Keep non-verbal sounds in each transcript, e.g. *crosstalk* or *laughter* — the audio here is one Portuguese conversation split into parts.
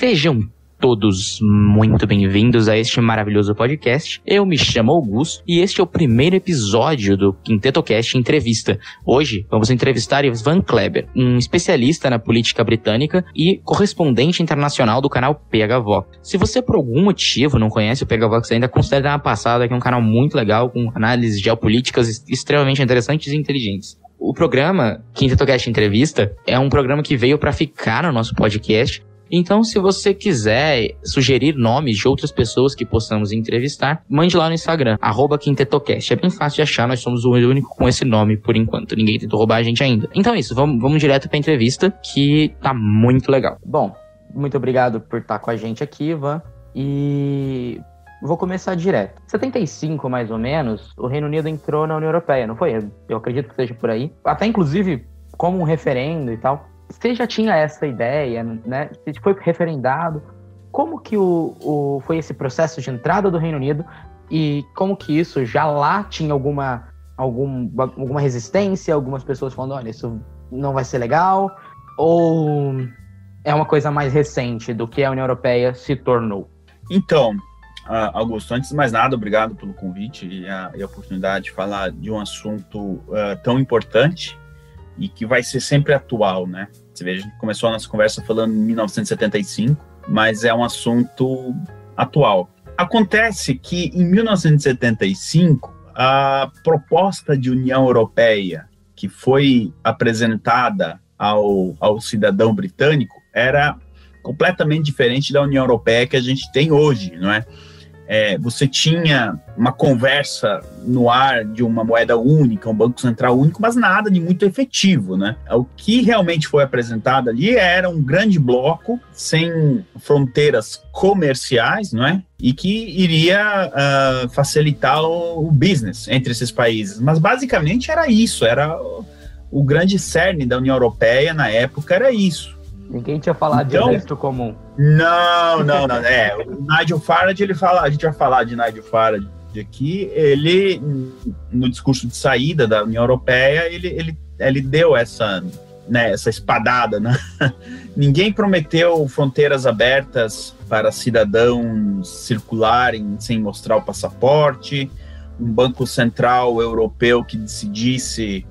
Sejam todos muito bem-vindos a este maravilhoso podcast. Eu me chamo Augusto e este é o primeiro episódio do QuintetoCast Entrevista. Hoje vamos entrevistar Ivan Kleber, um especialista na política britânica e correspondente internacional do canal PHVox. Se você por algum motivo não conhece o PHVox ainda, considere dar uma passada que é um canal muito legal com análises geopolíticas extremamente interessantes e inteligentes. O programa QuintetoCast Entrevista é um programa que veio para ficar no nosso podcast então, se você quiser sugerir nomes de outras pessoas que possamos entrevistar, mande lá no Instagram, arroba QuintetоCast. É bem fácil de achar, nós somos o único com esse nome por enquanto. Ninguém tentou roubar a gente ainda. Então é isso, vamos, vamos direto pra entrevista, que tá muito legal. Bom, muito obrigado por estar com a gente aqui, Ivan. E vou começar direto. 75, mais ou menos, o Reino Unido entrou na União Europeia, não foi? Eu acredito que seja por aí. Até inclusive como um referendo e tal você já tinha essa ideia, né? Você foi referendado. Como que o, o, foi esse processo de entrada do Reino Unido e como que isso já lá tinha alguma, algum, alguma resistência, algumas pessoas falando, olha, isso não vai ser legal, ou é uma coisa mais recente do que a União Europeia se tornou? Então, Augusto, antes de mais nada, obrigado pelo convite e a, e a oportunidade de falar de um assunto uh, tão importante e que vai ser sempre atual, né? Você vê, a gente começou a nossa conversa falando em 1975, mas é um assunto atual. Acontece que em 1975, a proposta de União Europeia que foi apresentada ao, ao cidadão britânico era completamente diferente da União Europeia que a gente tem hoje, não é? É, você tinha uma conversa no ar de uma moeda única, um banco central único, mas nada de muito efetivo, né? O que realmente foi apresentado ali era um grande bloco sem fronteiras comerciais, não é? E que iria uh, facilitar o, o, business entre esses países. Mas basicamente era isso, era o, o grande cerne da União Europeia na época era isso. Ninguém tinha falado então, de exército comum. Não, não, não. É, o Nigel Farage, ele fala, a gente vai falar de Nigel Farage aqui, ele, no discurso de saída da União Europeia, ele, ele, ele deu essa, né, essa espadada, né? *laughs* Ninguém prometeu fronteiras abertas para cidadãos circularem sem mostrar o passaporte, um banco central europeu que decidisse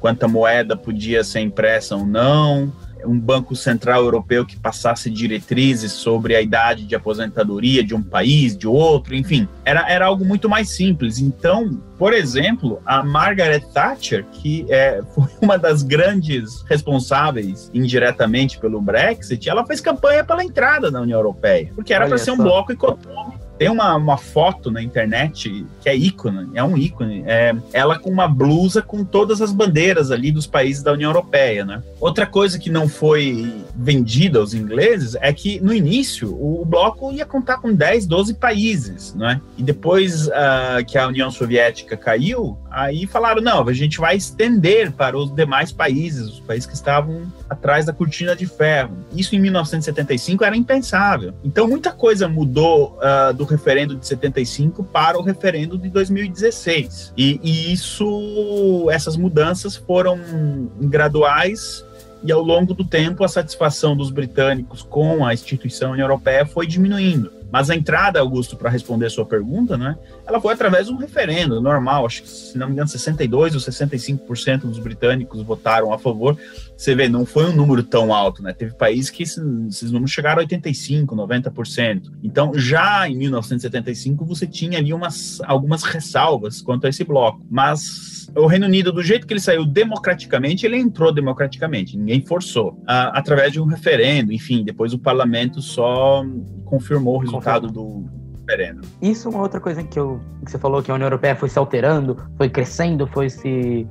quanta moeda podia ser impressa ou não, um Banco Central Europeu que passasse diretrizes sobre a idade de aposentadoria de um país, de outro, enfim, era, era algo muito mais simples. Então, por exemplo, a Margaret Thatcher, que é, *laughs* foi uma das grandes responsáveis indiretamente pelo Brexit, ela fez campanha pela entrada na União Europeia, porque era para ser um bloco econômico tem uma, uma foto na internet que é ícone, é um ícone. É ela com uma blusa com todas as bandeiras ali dos países da União Europeia, né? Outra coisa que não foi vendida aos ingleses é que no início o bloco ia contar com 10, 12 países, né? E depois uh, que a União Soviética caiu, aí falaram: não, a gente vai estender para os demais países, os países que estavam atrás da cortina de ferro. Isso em 1975 era impensável. Então muita coisa mudou uh, do referendo de 75 para o referendo de 2016. E, e isso, essas mudanças foram graduais e ao longo do tempo a satisfação dos britânicos com a instituição Europeia foi diminuindo. Mas a entrada, Augusto, para responder a sua pergunta, né, ela foi através de um referendo normal. Acho que, se não me engano, 62 ou 65% dos britânicos votaram a favor. Você vê, não foi um número tão alto, né? Teve países que esses números chegaram a 85%, 90%. Então, já em 1975, você tinha ali umas, algumas ressalvas quanto a esse bloco. Mas o Reino Unido, do jeito que ele saiu democraticamente, ele entrou democraticamente, ninguém forçou. A, através de um referendo, enfim, depois o parlamento só confirmou o resultado do referendo. Isso é uma outra coisa que, eu, que você falou, que a União Europeia foi se alterando, foi crescendo, foi se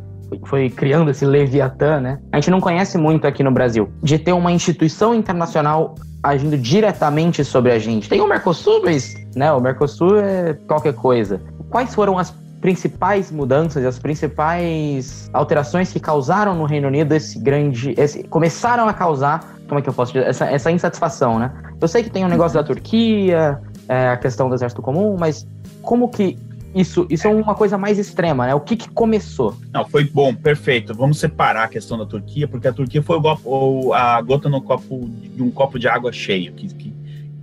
foi criando esse Leviatã, né? A gente não conhece muito aqui no Brasil de ter uma instituição internacional agindo diretamente sobre a gente. Tem o Mercosul, mas né, o Mercosul é qualquer coisa. Quais foram as principais mudanças as principais alterações que causaram no Reino Unido esse grande. Esse, começaram a causar como é que eu posso dizer, essa, essa insatisfação, né? Eu sei que tem um negócio da Turquia, é, a questão do exército comum, mas como que isso, isso é uma coisa mais extrema, né? O que, que começou? Não, foi bom, perfeito. Vamos separar a questão da Turquia, porque a Turquia foi o, a gota no copo de um copo de água cheio, que, que,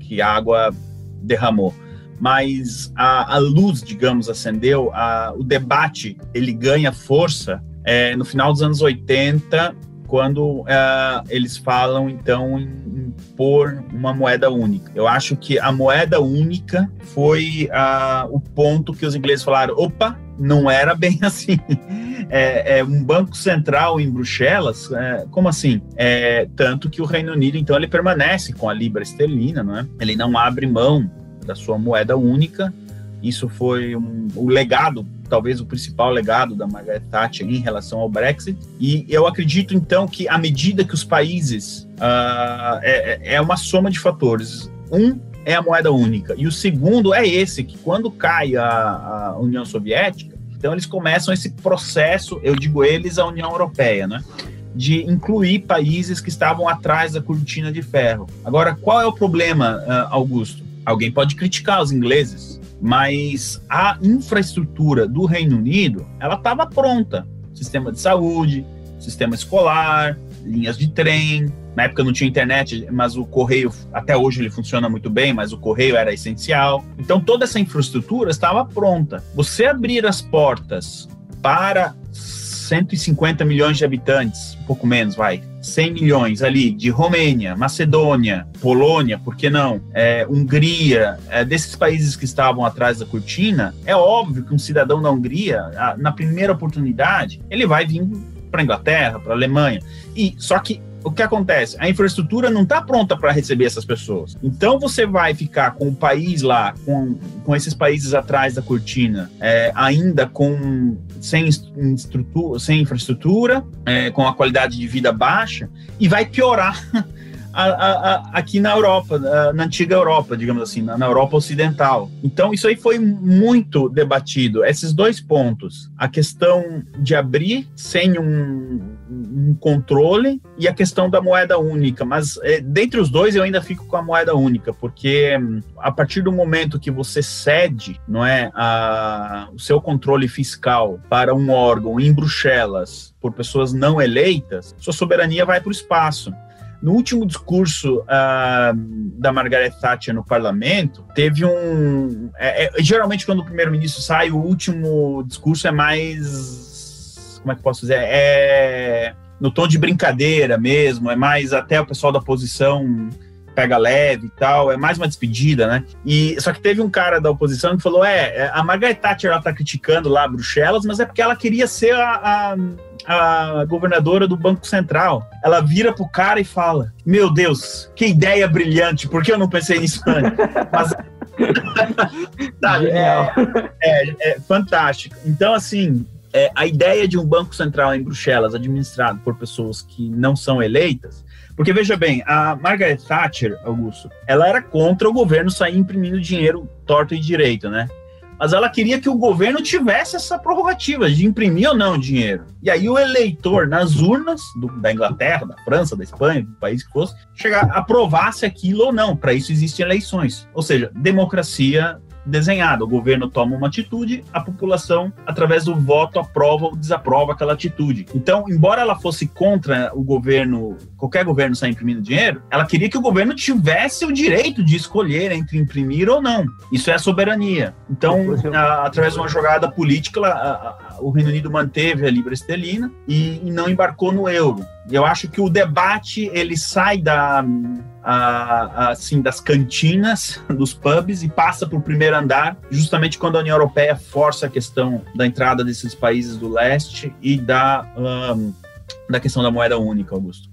que a água derramou. Mas a, a luz, digamos, acendeu, a, o debate ele ganha força é, no final dos anos 80 quando uh, eles falam então em, pôr uma moeda única. Eu acho que a moeda única foi uh, o ponto que os ingleses falaram: opa, não era bem *laughs* assim. É, é, um banco central em Bruxelas, é, como assim? É, tanto que o Reino Unido, então, ele permanece com a libra esterlina, não é? Ele não abre mão da sua moeda única. Isso foi um, o legado talvez o principal legado da Margaret Thatcher em relação ao Brexit. E eu acredito, então, que à medida que os países. Uh, é, é uma soma de fatores. Um é a moeda única, e o segundo é esse, que quando cai a, a União Soviética, então eles começam esse processo, eu digo eles, a União Europeia, né? de incluir países que estavam atrás da cortina de ferro. Agora, qual é o problema, ah, Augusto? Alguém pode criticar os ingleses, mas a infraestrutura do Reino Unido ela estava pronta, sistema de saúde, sistema escolar, linhas de trem. Na época não tinha internet, mas o correio até hoje ele funciona muito bem, mas o correio era essencial. Então toda essa infraestrutura estava pronta. Você abrir as portas para 150 milhões de habitantes, um pouco menos, vai, 100 milhões ali de Romênia, Macedônia, Polônia, por que não? É, Hungria, é, desses países que estavam atrás da cortina, é óbvio que um cidadão da Hungria, na primeira oportunidade, ele vai vir para a Inglaterra, para a Alemanha. E só que o que acontece? A infraestrutura não está pronta para receber essas pessoas. Então você vai ficar com o país lá, com, com esses países atrás da cortina, é, ainda com sem, sem infraestrutura, é, com a qualidade de vida baixa, e vai piorar *laughs* a, a, aqui na Europa, na antiga Europa, digamos assim, na, na, Europa Ocidental. Então, isso aí foi muito debatido, esses dois pontos. A questão de abrir sem um, um controle e a questão da moeda única. Mas, é, dentre os dois, eu ainda fico com a moeda única, porque hum, a partir do momento que você cede não é, o seu controle fiscal para um órgão em Bruxelas por pessoas não eleitas, sua soberania vai para o espaço. No último discurso uh, da Margaret Thatcher no parlamento, teve um. É, é, geralmente, quando o primeiro-ministro sai, o último discurso é mais. Como é que posso dizer? É no tom de brincadeira mesmo, é mais até o pessoal da oposição pega leve e tal, é mais uma despedida, né? E só que teve um cara da oposição que falou: é, é a Margaret Thatcher ela tá criticando lá Bruxelas, mas é porque ela queria ser a, a, a governadora do Banco Central. Ela vira pro cara e fala: Meu Deus, que ideia brilhante, por que eu não pensei nisso antes? *laughs* Mas Sabe, *laughs* é, é, é, fantástico. Então, assim, é, a ideia de um banco central em Bruxelas administrado por pessoas que não são eleitas porque veja bem, a Margaret Thatcher, Augusto, ela era contra o governo sair imprimindo dinheiro torto e direito, né? Mas ela queria que o governo tivesse essa prerrogativa de imprimir ou não dinheiro. E aí o eleitor nas urnas do, da Inglaterra, da França, da Espanha, do país que fosse, chegar aprovasse aquilo ou não. Para isso existem eleições. Ou seja, democracia desenhada. O governo toma uma atitude, a população, através do voto, aprova ou desaprova aquela atitude. Então, embora ela fosse contra o governo, qualquer governo sair imprimindo dinheiro, ela queria que o governo tivesse o direito de escolher entre imprimir ou não. Isso é a soberania. Então, a, através de uma jogada política, a, a, o Reino Unido manteve a libra esterlina e, e não embarcou no euro. Eu acho que o debate ele sai da assim das cantinas *laughs* dos pubs e passa para o primeiro andar, justamente quando a União Europeia força a questão da entrada desses países do leste e da um, da questão da moeda única, Augusto.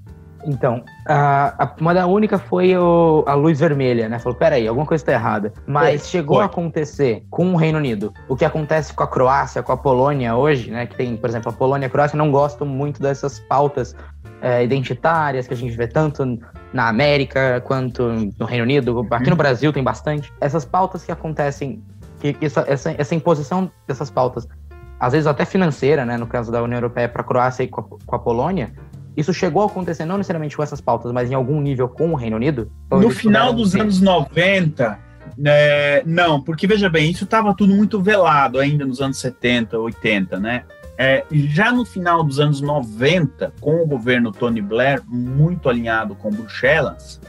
Então, a, a moeda única foi o, a luz vermelha, né? Falou, peraí, alguma coisa está errada. Mas foi, chegou foi. a acontecer com o Reino Unido. O que acontece com a Croácia, com a Polônia hoje, né? Que tem, por exemplo, a Polônia e a Croácia não gostam muito dessas pautas é, identitárias que a gente vê tanto na América quanto no Reino Unido. Aqui no uhum. Brasil tem bastante. Essas pautas que acontecem, que, que essa, essa, essa imposição dessas pautas, às vezes até financeira, né? No caso da União Europeia para a Croácia e com a, com a Polônia, Isso chegou a acontecer não necessariamente com essas pautas, mas em algum nível com o Reino Unido? no final dos anos 90, é, não, porque veja bem, isso estava tudo muito velado ainda nos anos 70, 80, né? É, já no final dos anos 90, com o governo Tony Blair muito alinhado com Bruxelas,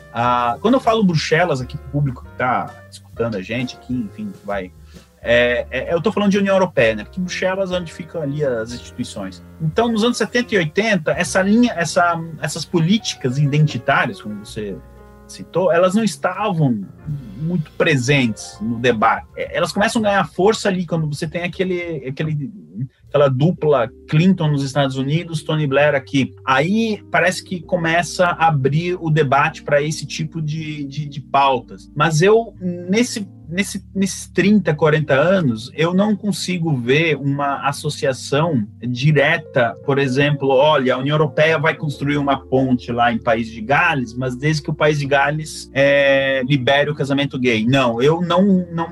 quando eu falo Bruxelas aqui o público que está escutando a gente aqui, enfim, vai é, é, eu estou falando de União Europeia, né? Porque Bruxelas é onde ficam ali as instituições. Então, nos anos 70 e 80, essa linha, essa, essas políticas identitárias, como você citou, elas não estavam muito presentes no debate. É, elas começam a ganhar força ali quando você tem aquele, aquele, aquela dupla Clinton nos Estados Unidos, Tony Blair aqui. Aí parece que começa a abrir o debate para esse tipo de, de, de pautas. Mas eu, nesse nesse, nesses 30, 40 anos, eu não consigo ver uma associação direta, por exemplo, olha, a União Europeia vai construir uma ponte lá em País de Gales, mas desde que o País de Gales é, libere o casamento gay. Não, eu não, não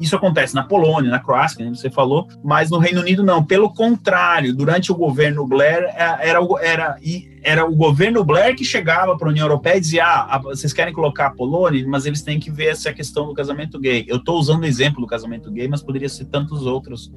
isso acontece na Polônia, na Croácia, como você falou, mas no Reino Unido não. Pelo contrário, durante o governo Blair, é, era, era, era o governo Blair que chegava para a União Europeia e dizia: ah, vocês querem colocar a Polônia, mas eles têm que ver essa questão do casamento gay. Eu estou usando o exemplo do casamento gay, mas poderia ser tantos outros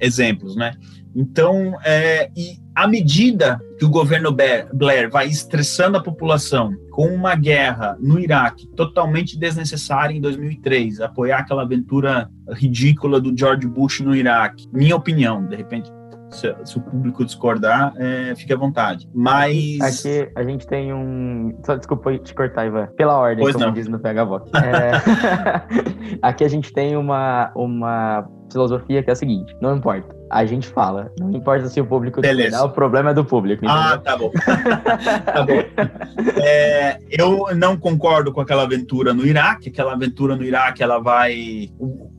exemplos, né? Então, é, e à medida que o governo Blair vai estressando a população com uma guerra no Iraque totalmente desnecessária em 2003, apoiar aquela aventura ridícula do George Bush no Iraque, minha opinião, de repente se, se, o público discordar, é, fique à vontade. Mas. Aqui a gente tem um. Só desculpa te cortar, Ivan. Pela ordem, pois como não. diz no PH Vox. É... *laughs* aqui a gente tem uma, uma filosofia que é a seguinte: não importa. A gente fala. Não importa se o público discordar, o problema é do público. Entendeu? Ah, tá bom. *laughs* tá bom. É, eu não concordo com aquela aventura no Iraque. Aquela aventura no Iraque ela vai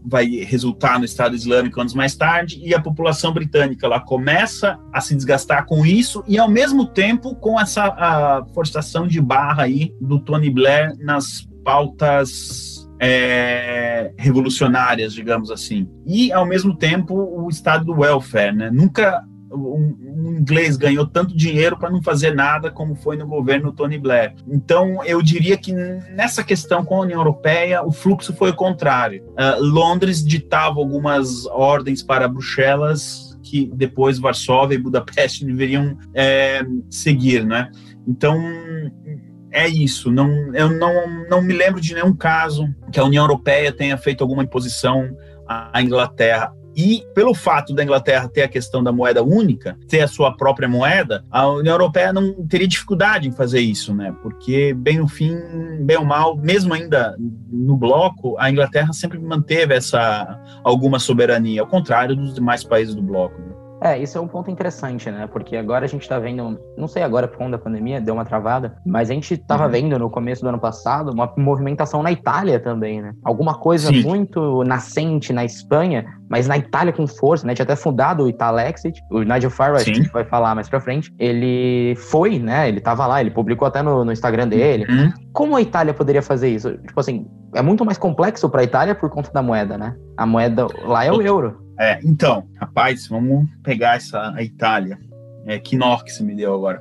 vai resultar no Estado Islâmico anos mais tarde, e a população britânica ela começa a se desgastar com isso, e ao mesmo tempo com essa forçação de barra aí do Tony Blair nas pautas é, revolucionárias, digamos assim. E, ao mesmo tempo, o estado do welfare, né? Nunca um, um inglês ganhou tanto dinheiro para não fazer nada como foi no governo Tony Blair. Então, eu diria que nessa questão com a União Europeia, o fluxo foi o contrário. Uh, Londres ditava algumas ordens para Bruxelas que depois Varsóvia e Budapeste *laughs* deveriam é, seguir, né? Então, é isso. Não, eu não, não me lembro de nenhum caso que a União Europeia tenha feito alguma imposição à Inglaterra. E pelo fato da Inglaterra ter a questão da moeda única, ter a sua própria moeda, a União Europeia não teria dificuldade em fazer isso, né? Porque, bem no fim, bem ou mal, mesmo ainda no bloco, a Inglaterra sempre manteve essa alguma soberania, ao contrário dos demais países do bloco. Né? É, isso é um ponto interessante, né? Porque agora a gente tá vendo, não sei agora por conta da pandemia, deu uma travada, mas a gente tava uhum. vendo no começo do ano passado uma movimentação na Itália também, né? Alguma coisa Sim. muito nascente na Espanha, mas na Itália com força, né? Tinha até fundado o Italexit, o Nigel Farage, que a gente vai falar mais pra frente, ele foi, né? Ele tava lá, ele publicou até no, no Instagram dele. Uhum. Como a Itália poderia fazer isso? Tipo assim, é muito mais complexo para a Itália por conta da moeda, né? A moeda lá é o euro. É, então, rapaz, vamos pegar essa a Itália. É, que nó que você me deu agora.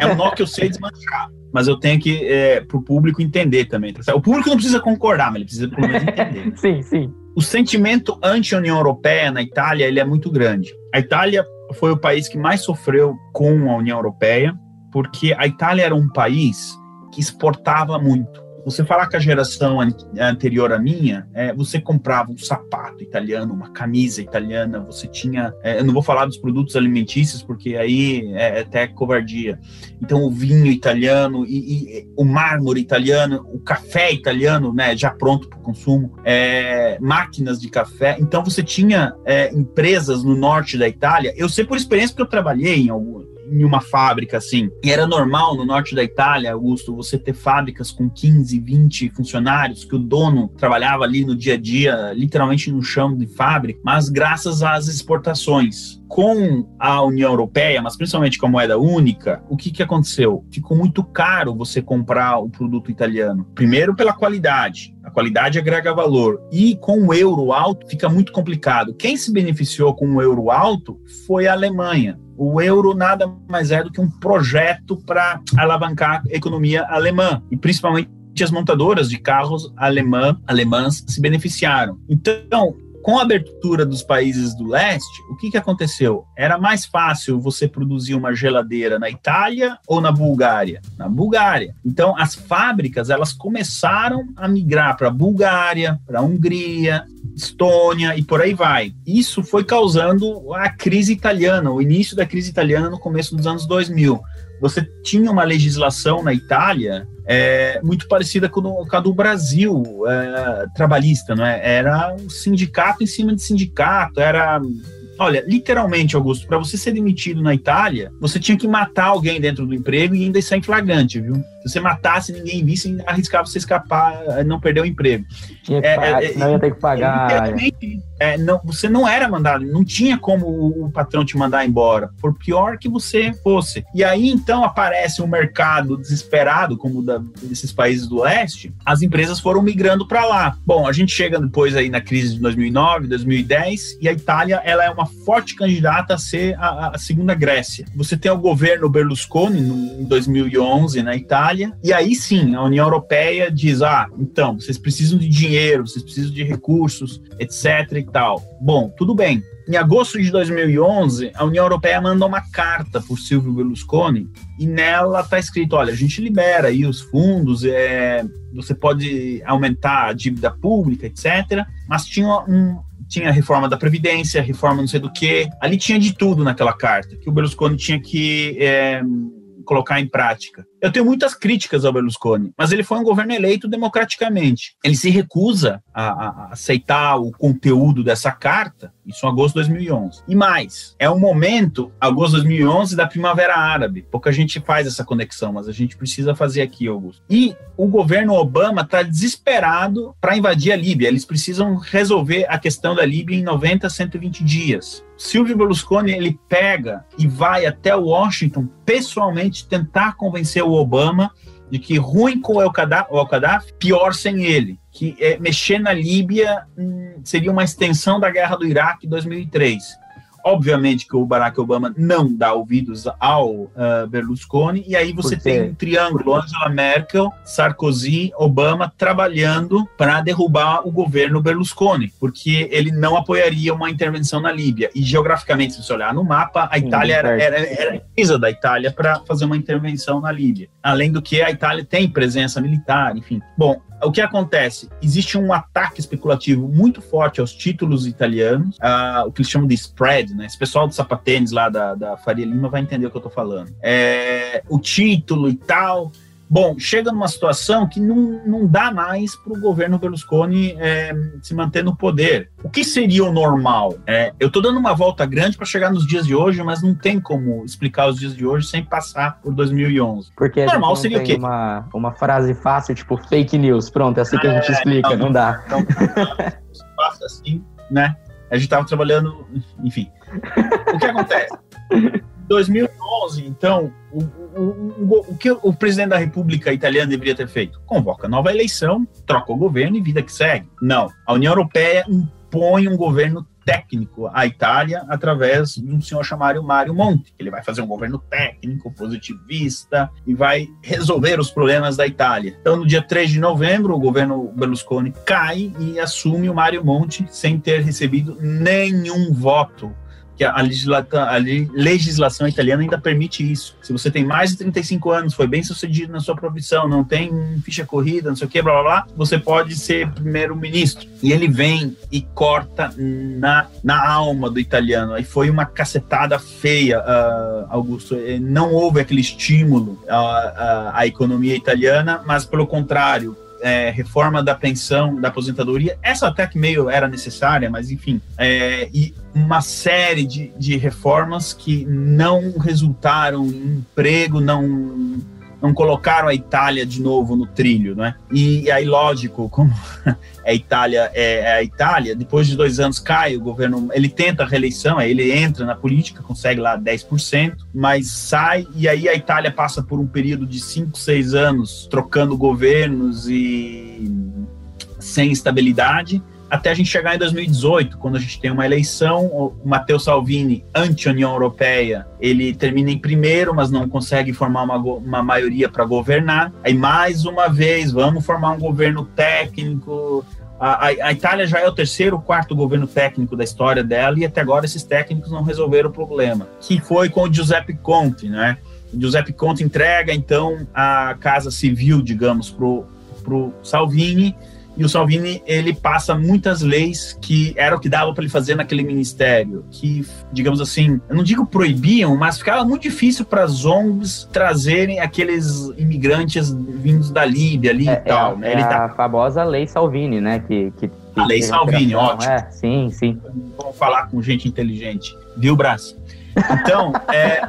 É um nó que eu sei desmanchar, mas eu tenho que, é, para o público entender também. Tá o público não precisa concordar, mas ele precisa pelo menos entender. *laughs* sim, sim. O sentimento anti-União Europeia na Itália ele é muito grande. A Itália foi o país que mais sofreu com a União Europeia, porque a Itália era um país que exportava muito. Você falar com a geração anterior à minha, é, você comprava um sapato italiano, uma camisa italiana, você tinha. É, eu não vou falar dos produtos alimentícios, porque aí é, é até covardia. Então, o vinho italiano e, e o mármore italiano, o café italiano, né, já pronto para consumo, é, máquinas de café. Então, você tinha é, empresas no norte da Itália. Eu sei por experiência porque eu trabalhei em algumas em uma fábrica assim. E era normal no norte da Itália, Augusto, você ter fábricas com 15, 20 funcionários, que o dono trabalhava ali no dia a dia, literalmente no chão de fábrica, mas graças às exportações com a União Europeia, mas principalmente com a moeda única, o que, que aconteceu? Ficou muito caro você comprar o produto italiano. Primeiro, pela qualidade. A qualidade agrega valor. E com o euro alto, fica muito complicado. Quem se beneficiou com o euro alto foi a Alemanha o euro nada mais é do que um projeto para alavancar a economia alemã e principalmente as montadoras de carros alemã, alemãs se beneficiaram. Então, com a abertura dos países do leste, o que, que aconteceu? Era mais fácil você produzir uma geladeira na Itália ou na Bulgária? Na Bulgária. Então, as fábricas elas começaram a migrar para a Bulgária, para a Hungria, Estônia e por aí vai. Isso foi causando a crise italiana, o início da crise italiana no começo dos anos 2000 você tinha uma legislação na Itália é, muito parecida com, a do Brasil, é, trabalhista, não é? Era um sindicato em cima de sindicato, era Olha, literalmente, Augusto, para você ser demitido na Itália, você tinha que matar alguém dentro do emprego e ainda isso em flagrante, viu? Se você matasse ninguém visse, arriscava você escapar, não perder o emprego. Tinha que é, pagar, é, não ia ter que pagar. É, não, você não era mandado, não tinha como o, o, patrão te mandar embora, por pior que você fosse. E aí então aparece um mercado desesperado, como desses países do leste, as empresas foram migrando para lá. Bom, a gente chega depois aí na crise de 2009, 2010, e a Itália ela é uma forte candidata a ser a, a segunda Grécia. Você tem o governo Berlusconi no, em 2011 na Itália. E aí sim, a União Europeia diz: ah, então, vocês precisam de dinheiro, vocês precisam de recursos, etc tal. Bom, tudo bem. Em agosto de 2011, a União Europeia mandou uma carta por Silvio Berlusconi e nela está escrito: olha, a gente libera aí os fundos, é, você pode aumentar a dívida pública, etc. Mas tinha um, tinha a reforma da Previdência, reforma não sei do que. Ali tinha de tudo naquela carta, que o Berlusconi tinha que é, colocar em prática. Eu tenho muitas críticas ao Berlusconi, mas ele foi um governo eleito democraticamente. Ele se recusa a, a aceitar o conteúdo dessa carta, isso em agosto de 2011. E mais, é um momento, agosto de 2011, da Primavera Árabe. Pouca gente faz essa conexão, mas a gente precisa fazer aqui, Augusto. E o governo Obama está desesperado para invadir a Líbia. Eles precisam resolver a questão da Líbia em 90, 120 dias. Silvio Berlusconi ele pega e vai até Washington pessoalmente tentar convencer o Obama de que ruim com o Al-Qaeda, pior sem ele. Que é, mexer na Líbia hum, seria uma extensão da guerra do Iraque em 2003. Obviamente que o Barack Obama não dá ouvidos ao uh, Berlusconi, e aí você tem um triângulo: Angela Merkel, Sarkozy, Obama trabalhando para derrubar o governo Berlusconi, porque ele não apoiaria uma intervenção na Líbia. E geograficamente, se você olhar no mapa, a Itália era, era, era precisa da Itália para fazer uma intervenção na Líbia. Além do que a Itália tem presença militar, enfim. Bom, o que acontece? Existe um ataque especulativo muito forte aos títulos italianos, uh, o que eles chamam de spread, né? Esse pessoal do sapatênis lá da, da Faria Lima vai entender o que eu tô falando. É, o título e tal. Bom, chega numa situação que não, não dá mais para o governo Berlusconi é, se manter no poder. O que seria o normal? É, eu estou dando uma volta grande para chegar nos dias de hoje, mas não tem como explicar os dias de hoje sem passar por 2011. Porque normal seria o quê? Uma, uma frase fácil, tipo fake news. Pronto, é assim que a gente é, explica, não, não dá. Então, passa assim, né? A gente estava trabalhando, enfim. O que acontece? *laughs* 2011, então, o, o, o, que o presidente da República Italiana deveria ter feito? Convoca nova eleição, troca o governo e vida que segue. Não. A União Europeia impõe um governo técnico à Itália através de um senhor chamado Mário Monti. Ele vai fazer um governo técnico, positivista e vai resolver os problemas da Itália. Então, no dia 3 de novembro, o governo Berlusconi cai e assume o Mário Monti sem ter recebido nenhum voto que a, a, legislação italiana ainda permite isso. Se você tem mais de 35 anos, foi bem sucedido na sua profissão, não tem ficha corrida, não sei o que, blá blá blá, você pode ser primeiro-ministro. E ele vem e corta na, na alma do italiano. Aí foi uma cacetada feia, uh, Augusto. Não houve aquele estímulo à, à, à economia italiana, mas pelo contrário, é, reforma da pensão, da aposentadoria, essa até que meio era necessária, mas enfim, é, e uma série de, de reformas que não resultaram em emprego, não não colocaram a Itália de novo no trilho, né? E, e aí, lógico, como *laughs* a Itália é, é, a Itália, depois de dois anos cai o governo, ele tenta a reeleição, aí ele entra na política, consegue lá 10%, mas sai, e aí a Itália passa por um período de 5, 6 anos trocando governos e sem estabilidade, até a gente chegar em 2018, quando a gente tem uma eleição, o Matteo Salvini, anti-União Europeia, ele termina em primeiro, mas não consegue formar uma, uma maioria para governar. Aí, mais uma vez, vamos formar um governo técnico. A, a, a, Itália já é o terceiro, quarto governo técnico da história dela, e até agora esses técnicos não resolveram o problema, que foi com o Giuseppe Conte, né? Giuseppe Conte entrega, então, a Casa Civil, digamos, para o Salvini, e o Salvini ele passa muitas leis que era o que dava para ele fazer naquele ministério, que digamos assim, eu não digo proibiam, mas ficava muito difícil para as ONGs trazerem aqueles imigrantes vindos da Líbia ali é, e tal. É, né? é ele tá... a famosa lei Salvini, né? Que, que, que a lei Salvini, ótimo. É, sim, sim. Vamos falar com gente inteligente, viu, Brás? Então, é.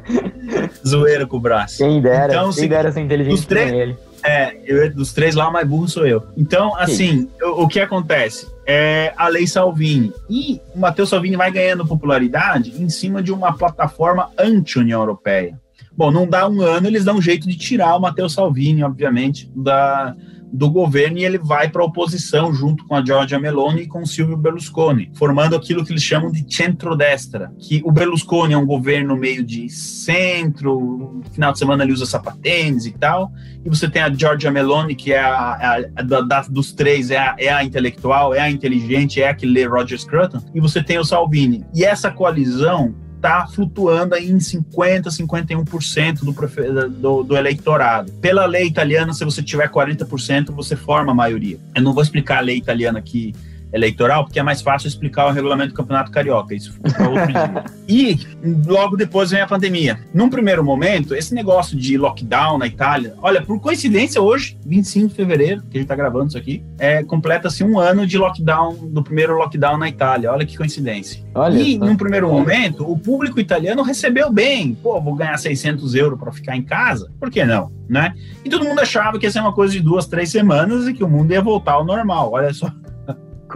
*laughs* Zoeira com o braço. Quem dera, então, quem se... dera ser inteligente três... ele. É, eu, dos três lá, o mais burro sou eu. Então, assim, o, o, que acontece? É a Lei Salvini. E o Matheus Salvini vai ganhando popularidade em cima de uma plataforma anti-União Europeia. Bom, não dá um ano, eles dão um jeito de tirar o Matheus Salvini, obviamente, da, do governo e ele vai para a oposição junto com a Giorgia Meloni e com Silvio Berlusconi, formando aquilo que eles chamam de centro-destra, que o Berlusconi é um governo meio de centro, final de semana ele usa sapatênis e tal, e você tem a Giorgia Meloni, que é a, a, a da, dos três, é a, é a intelectual, é a inteligente, é a que lê Roger Scruton, e você tem o Salvini. E essa coalizão está flutuando aí em 50%, 51% do, do, do eleitorado. Pela lei italiana, se você tiver 40%, você forma a maioria. Eu não vou explicar a lei italiana aqui eleitoral, porque é mais fácil explicar o regulamento do Campeonato Carioca. Isso fica outro dia. *laughs* E logo depois vem a pandemia. Num primeiro momento, esse negócio de lockdown na Itália, olha, por coincidência, hoje, 25 de fevereiro, que a gente tá gravando isso aqui, é, completa-se um ano de lockdown, do primeiro lockdown na Itália. Olha que coincidência. Olha e, num primeiro momento, o público italiano recebeu bem. Pô, vou ganhar 600 euros para ficar em casa? Por que não? Né? E todo mundo achava que ia ser uma coisa de duas, três semanas e que o mundo ia voltar ao normal. Olha só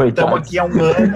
Estamos aqui há um ano.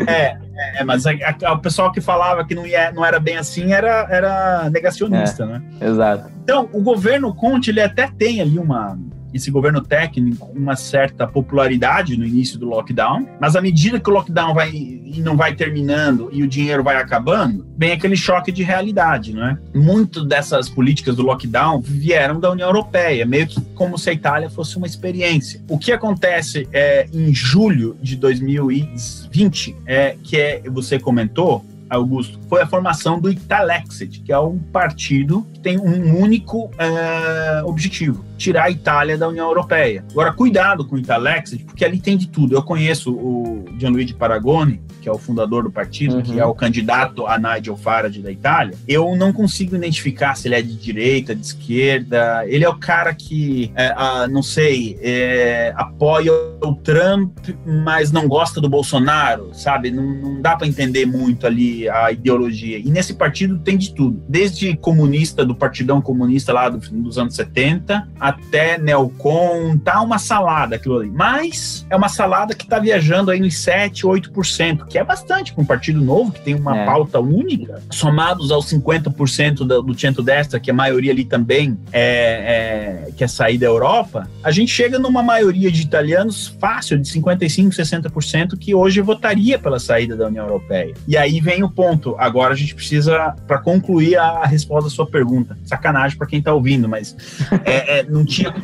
*laughs* é, é, mas a, a, o pessoal que falava que não, ia, não era bem assim era, era negacionista, é, né? Exato. Então, o governo Conte, ele até tem ali uma, esse governo técnico uma certa popularidade no início do lockdown, mas à medida que o lockdown vai e não vai terminando e o dinheiro vai acabando, vem aquele choque de realidade, não é? Muito dessas políticas do lockdown vieram da União Europeia, meio que como se a Itália fosse uma experiência. O que acontece é em julho de 2020 é que é, você comentou Augusto, foi a formação do Italexit, que é um partido que tem um único é, objetivo, tirar a Itália da União Europeia. Agora, cuidado com o Italexit, porque ali tem de tudo. Eu conheço o Gianluigi Paragoni, que é o fundador do partido, uhum. que é o candidato a Nigel Farage da Itália. Eu não consigo identificar se ele é de direita, de esquerda. Ele é o cara que, é, a, não sei, é, apoia o Trump, mas não gosta do Bolsonaro, sabe? Não, não dá para entender muito ali a ideologia. E nesse partido tem de tudo, desde comunista, do Partidão Comunista lá do, dos anos 70, até neocon, tá uma salada aquilo ali. Mas é uma salada que tá viajando aí nos 7, 8%, que é bastante para um partido novo, que tem uma é. pauta única, somados aos 50% do, do centro-destra, que a maioria ali também é, é, quer sair da Europa, a gente chega numa maioria de italianos fácil, de 55%, 60%, que hoje votaria pela saída da União Europeia. E aí vem o ponto. Agora a gente precisa, para concluir a, resposta da sua pergunta, sacanagem para quem está ouvindo, mas *laughs* é, é, não tinha.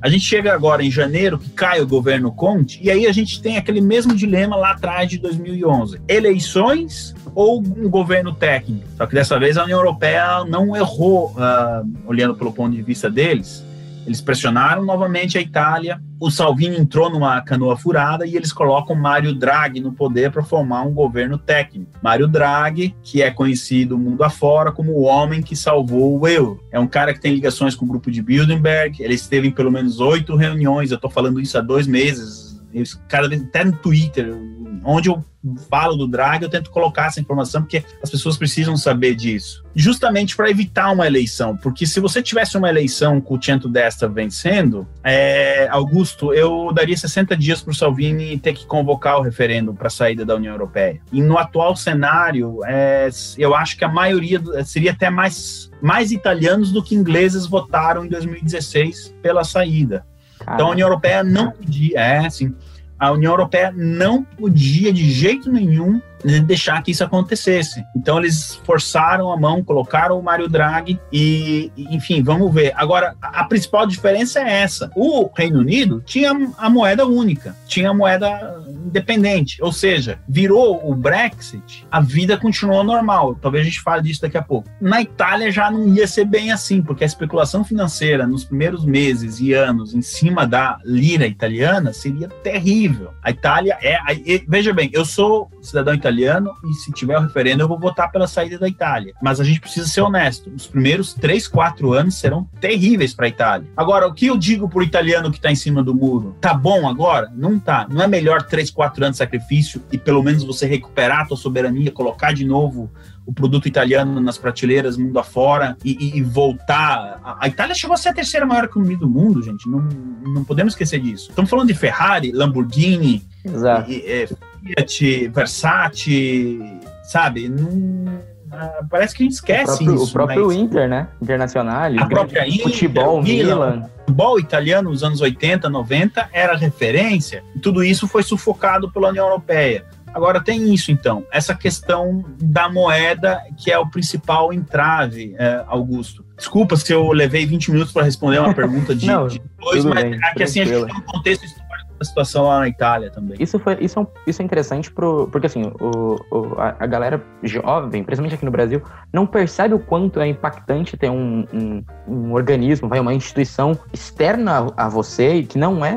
A gente chega agora em janeiro, que cai o governo Conte, e aí a gente tem aquele mesmo dilema lá atrás de 2011: eleições ou um governo técnico? Só que dessa vez a União Europeia não errou, uh, olhando pelo ponto de vista deles eles pressionaram novamente a Itália. O Salvini entrou numa canoa furada e eles colocam Mário Draghi no poder para formar um governo técnico. Mário Draghi, que é conhecido mundo afora como o homem que salvou o euro. É um cara que tem ligações com o grupo de Bilderberg. Ele esteve em pelo menos oito reuniões. Eu estou falando isso há dois meses. Cada vez até no Twitter, onde eu falo do drag, eu tento colocar essa informação porque as pessoas precisam saber disso. Justamente para evitar uma eleição, porque se você tivesse uma eleição com o Centro Destra vencendo, é, Augusto, eu daria 60 dias para o Salvini ter que convocar o referendo para a saída da União Europeia. E no atual cenário, é, eu acho que a maioria seria até mais, mais italianos do que ingleses votaram em 2016 pela saída. Então a União Europeia não podia, é, sim, A União Europeia não podia de jeito nenhum deixar que isso acontecesse. Então eles forçaram a mão, colocaram o Mário Draghi e, enfim, vamos ver. Agora, a principal diferença é essa. O Reino Unido tinha a moeda única, tinha a moeda independente, ou seja, virou o Brexit, a vida continuou normal. Talvez a gente fale disso daqui a pouco. Na Itália já não ia ser bem assim, porque a especulação financeira nos primeiros meses e anos em cima da lira italiana seria terrível. A Itália é, veja bem, eu sou cidadão italiano italiano e se tiver o referendo eu vou votar pela saída da Itália. Mas a gente precisa ser honesto. Os primeiros três, quatro anos serão terríveis para a Itália. Agora, o que eu digo pro italiano que está em cima do muro? Tá bom agora? Não tá. Não é melhor três, quatro anos de sacrifício e pelo menos você recuperar a tua soberania, colocar de novo o produto italiano nas prateleiras mundo afora e, e, voltar. A, a, Itália chegou a ser a terceira maior economia do mundo, gente. Não, não podemos esquecer disso. Estamos falando de Ferrari, Lamborghini, Exato. E, é, Fiat, Versace, sabe? Não, ah, parece que a gente esquece o próprio, isso. O próprio mas... Inter, né? Internacional. A própria Inter, futebol, Milan. Milan. Futebol italiano nos anos 80, 90 era referência. E tudo isso foi sufocado pela União Europeia. Agora tem isso, então, essa questão da moeda, que é o principal entrave, é, Augusto. Desculpa se eu levei 20 minutos para responder uma pergunta de, *laughs* Não, de dois, mas bem, é que assim a gente tem um contexto histórico da situação lá na Itália também. Isso, foi, isso, é, isso é interessante pro, porque assim, o, o a, a, galera jovem, principalmente aqui no Brasil, não percebe o quanto é impactante ter um, um, um organismo, vai, uma instituição externa a você, que não é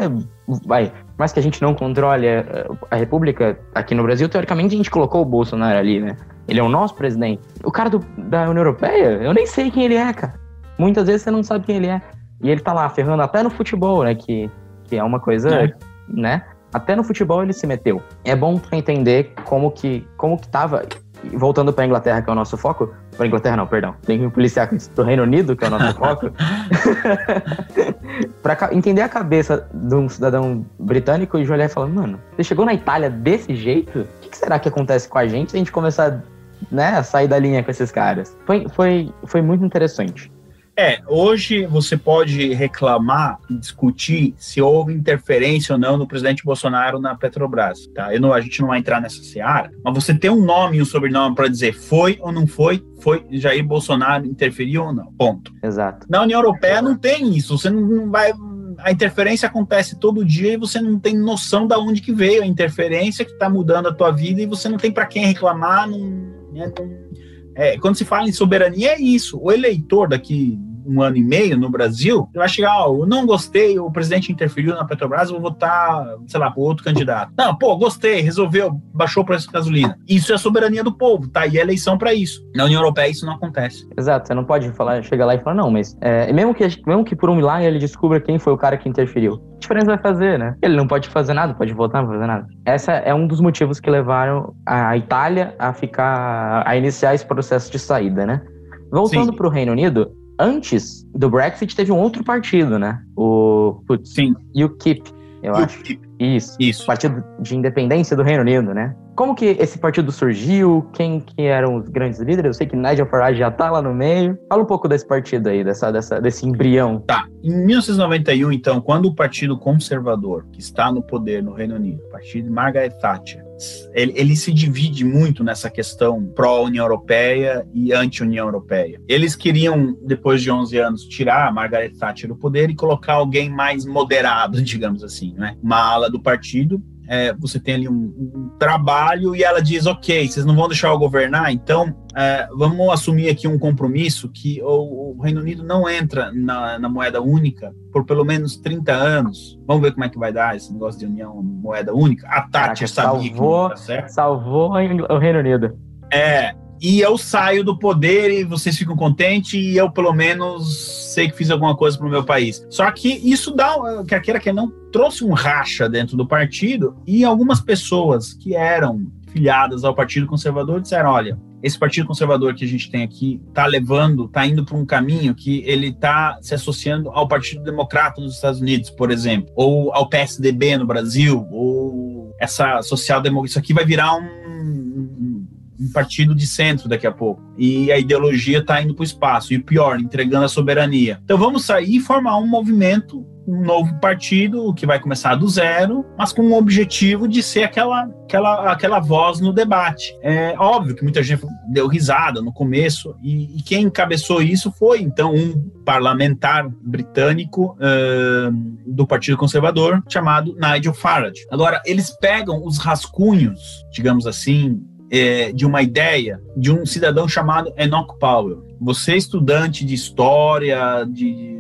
vai, mais que a gente não controle a, a, República aqui no Brasil, teoricamente a gente colocou o Bolsonaro ali, né? Ele é o nosso presidente. O cara do, da União Europeia, eu nem sei quem ele é, cara. Muitas vezes você não sabe quem ele é. E ele tá lá ferrando até no futebol, né? Que, que é uma coisa, é. né? Até no futebol ele se meteu. É bom entender como que, como que tava voltando para a Inglaterra, que é o nosso foco, para Inglaterra não, perdão, tem que me policiar com isso, pro Reino Unido, que é o nosso *laughs* foco, *laughs* para entender a cabeça de um cidadão britânico e olhar e falar, mano, você chegou na Itália desse jeito? O que, que será que acontece com a gente se a gente começar né, a sair da linha com esses caras? Foi, foi, foi muito interessante. É, hoje você pode reclamar e discutir se houve interferência ou não no presidente Bolsonaro na Petrobras, tá? Eu não, a gente não vai entrar nessa seara, mas você tem um nome e um sobrenome para dizer foi ou não foi, foi Jair Bolsonaro interferiu ou não, ponto. Exato. Na União Europeia não tem isso, você não vai a interferência acontece todo dia e você não tem noção da onde que veio a interferência que está mudando a tua vida e você não tem para quem reclamar, não, né, não é, quando se fala em soberania, é isso. O eleitor daqui um ano e meio no Brasil, vai chegar, ó, eu não gostei, o presidente interferiu na Petrobras, vou votar, sei lá, por outro candidato. Não, pô, gostei, resolveu, baixou o preço da gasolina. Isso é soberania do povo, tá? E é eleição para isso. Na União Europeia isso não acontece. Exato, você não pode falar, chegar lá e falar, não, mas é, mesmo, que, mesmo que por um milagre ele descubra quem foi o cara que interferiu, que diferença vai fazer, né? Ele não pode fazer nada, pode votar, não pode fazer nada. Essa é um dos motivos que levaram a Itália a ficar, a iniciar esse processo de saída, né? Voltando para o Reino Unido, antes do Brexit teve um outro partido, né? O putz, Sim. UKIP, eu acho. Isso. Isso. Partido de Independência do Reino Unido, né? Como que esse partido surgiu? Quem que eram os grandes líderes? Eu sei que Nigel Farage já tá lá no meio. Fala um pouco desse partido aí, dessa, dessa, desse embrião. Tá. Em 1991, então, quando o Partido Conservador, que está no poder no Reino Unido, o partido de Margaret Thatcher, ele, ele, se divide muito nessa questão pró-União Europeia e anti-União Europeia. Eles queriam, depois de 11 anos, tirar a Margaret Thatcher do poder e colocar alguém mais moderado, *laughs* digamos assim, né? Uma ala do partido é, você tem ali um, um, trabalho e ela diz, ok, vocês não vão deixar eu governar, então é, vamos assumir aqui um compromisso que o, o Reino Unido não entra na, na, moeda única por pelo menos 30 anos. Vamos ver como é que vai dar esse negócio de união moeda única. A Tati sabia salvou, que certo. Salvou o Reino Unido. É, e eu saio do poder e vocês ficam contentes e eu pelo menos sei que fiz alguma coisa para o meu país. Só que isso dá, quer queira que não, trouxe um racha dentro do partido e algumas pessoas que eram filiadas ao Partido Conservador disseram, olha, esse Partido Conservador que a gente tem aqui está levando, está indo para um caminho que ele está se associando ao Partido Democrata nos Estados Unidos, por exemplo, ou ao PSDB no Brasil, ou essa social-democracia. Isso aqui vai virar um um partido de centro daqui a pouco. E a ideologia está indo para o espaço. E pior, entregando a soberania. Então vamos sair e formar um movimento um novo partido que vai começar do zero, mas com o objetivo de ser aquela, aquela, aquela voz no debate. É óbvio que muita gente deu risada no começo, e, e quem encabeçou isso foi, então, um parlamentar britânico uh, do Partido Conservador chamado Nigel Farage. Agora, eles pegam os rascunhos, digamos assim, é, de uma ideia de um cidadão chamado Enoch Powell. Você, estudante de história, de,